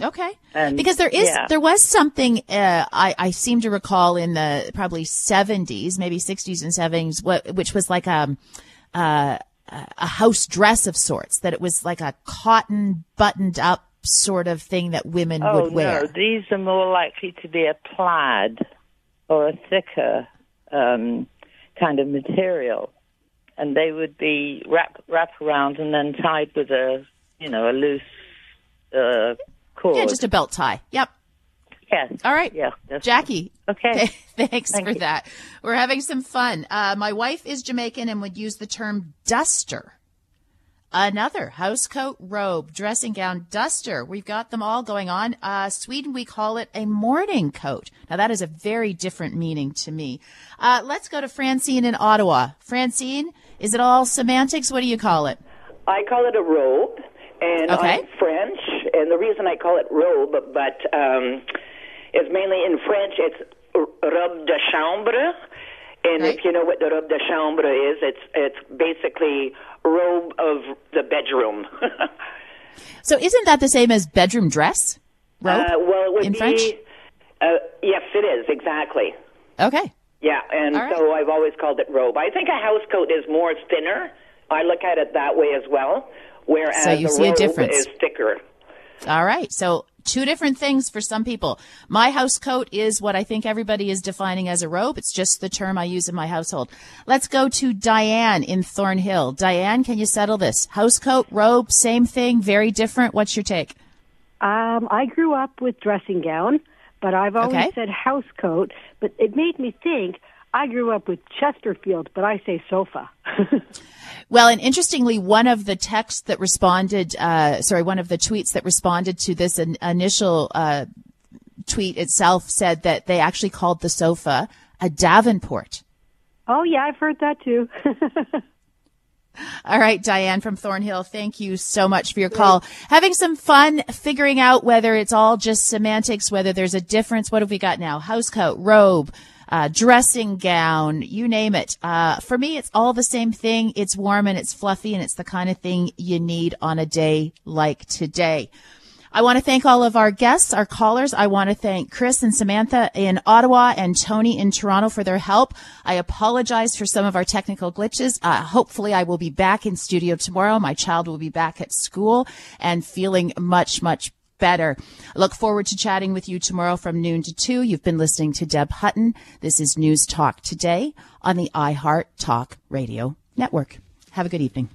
Okay. Because there is yeah. there was something uh, I, I seem to recall in the probably 70s, maybe 60s and 70s, what, which was like a, uh, a house dress of sorts. That it was like a cotton buttoned up sort of thing that women oh, would wear. no, these are more likely to be a plaid or a thicker um, kind of material, and they would be wrap wrap around and then tied with a you know a loose uh, cord. Yeah, just a belt tie. Yep. Yes. All right. Yeah. Jackie. Okay. Thanks Thank for you. that. We're having some fun. Uh, my wife is Jamaican and would use the term duster. Another house coat, robe, dressing gown, duster. We've got them all going on. Uh, Sweden, we call it a morning coat. Now that is a very different meaning to me. Uh, let's go to Francine in Ottawa. Francine, is it all semantics? What do you call it? I call it a robe, and Okay. I'm French, and the reason I call it robe, but um, is mainly in French. It's robe de chambre, and if you know what the robe de chambre is, it's it's basically robe of the bedroom. So isn't that the same as bedroom dress? Robe? Uh, well, it would in be. French? Uh, yes, it is exactly. Okay. Yeah, and right. so I've always called it robe. I think a house coat is more thinner. I look at it that way as well. Whereas So you a see a robe difference. is thicker. All right. So two different things for some people. My house coat is what I think everybody is defining as a robe. It's just the term I use in my household. Let's go to Diane in Thornhill. Diane, can you settle this? House coat, robe, same thing, very different. What's your take? Um, I grew up with dressing gown, but I've always Okay. said house coat. But it made me think. I grew up with Chesterfield, but I say sofa. Well, and interestingly, one of the texts that responded, uh, sorry, one of the tweets that responded to this in, initial uh, tweet itself said that they actually called the sofa a Davenport. oh yeah, I've heard that too. All right, Diane from Thornhill, thank you so much for your call. Having some fun figuring out whether it's all just semantics, whether there's a difference. What have we got now? Housecoat, robe, uh, dressing gown, you name it. Uh, for me, it's all the same thing. It's warm and it's fluffy and it's the kind of thing you need on a day like today. I want to thank all of our guests, our callers. I want to thank Chris and Samantha in Ottawa and Tony in Toronto for their help. I apologize for some of our technical glitches. Uh, hopefully I will be back in studio tomorrow. My child will be back at school and feeling much, much better. I look forward to chatting with you tomorrow from noon to two. You've been listening to Deb Hutton. This is News Talk Today on the iHeart Talk Radio Network. Have a good evening.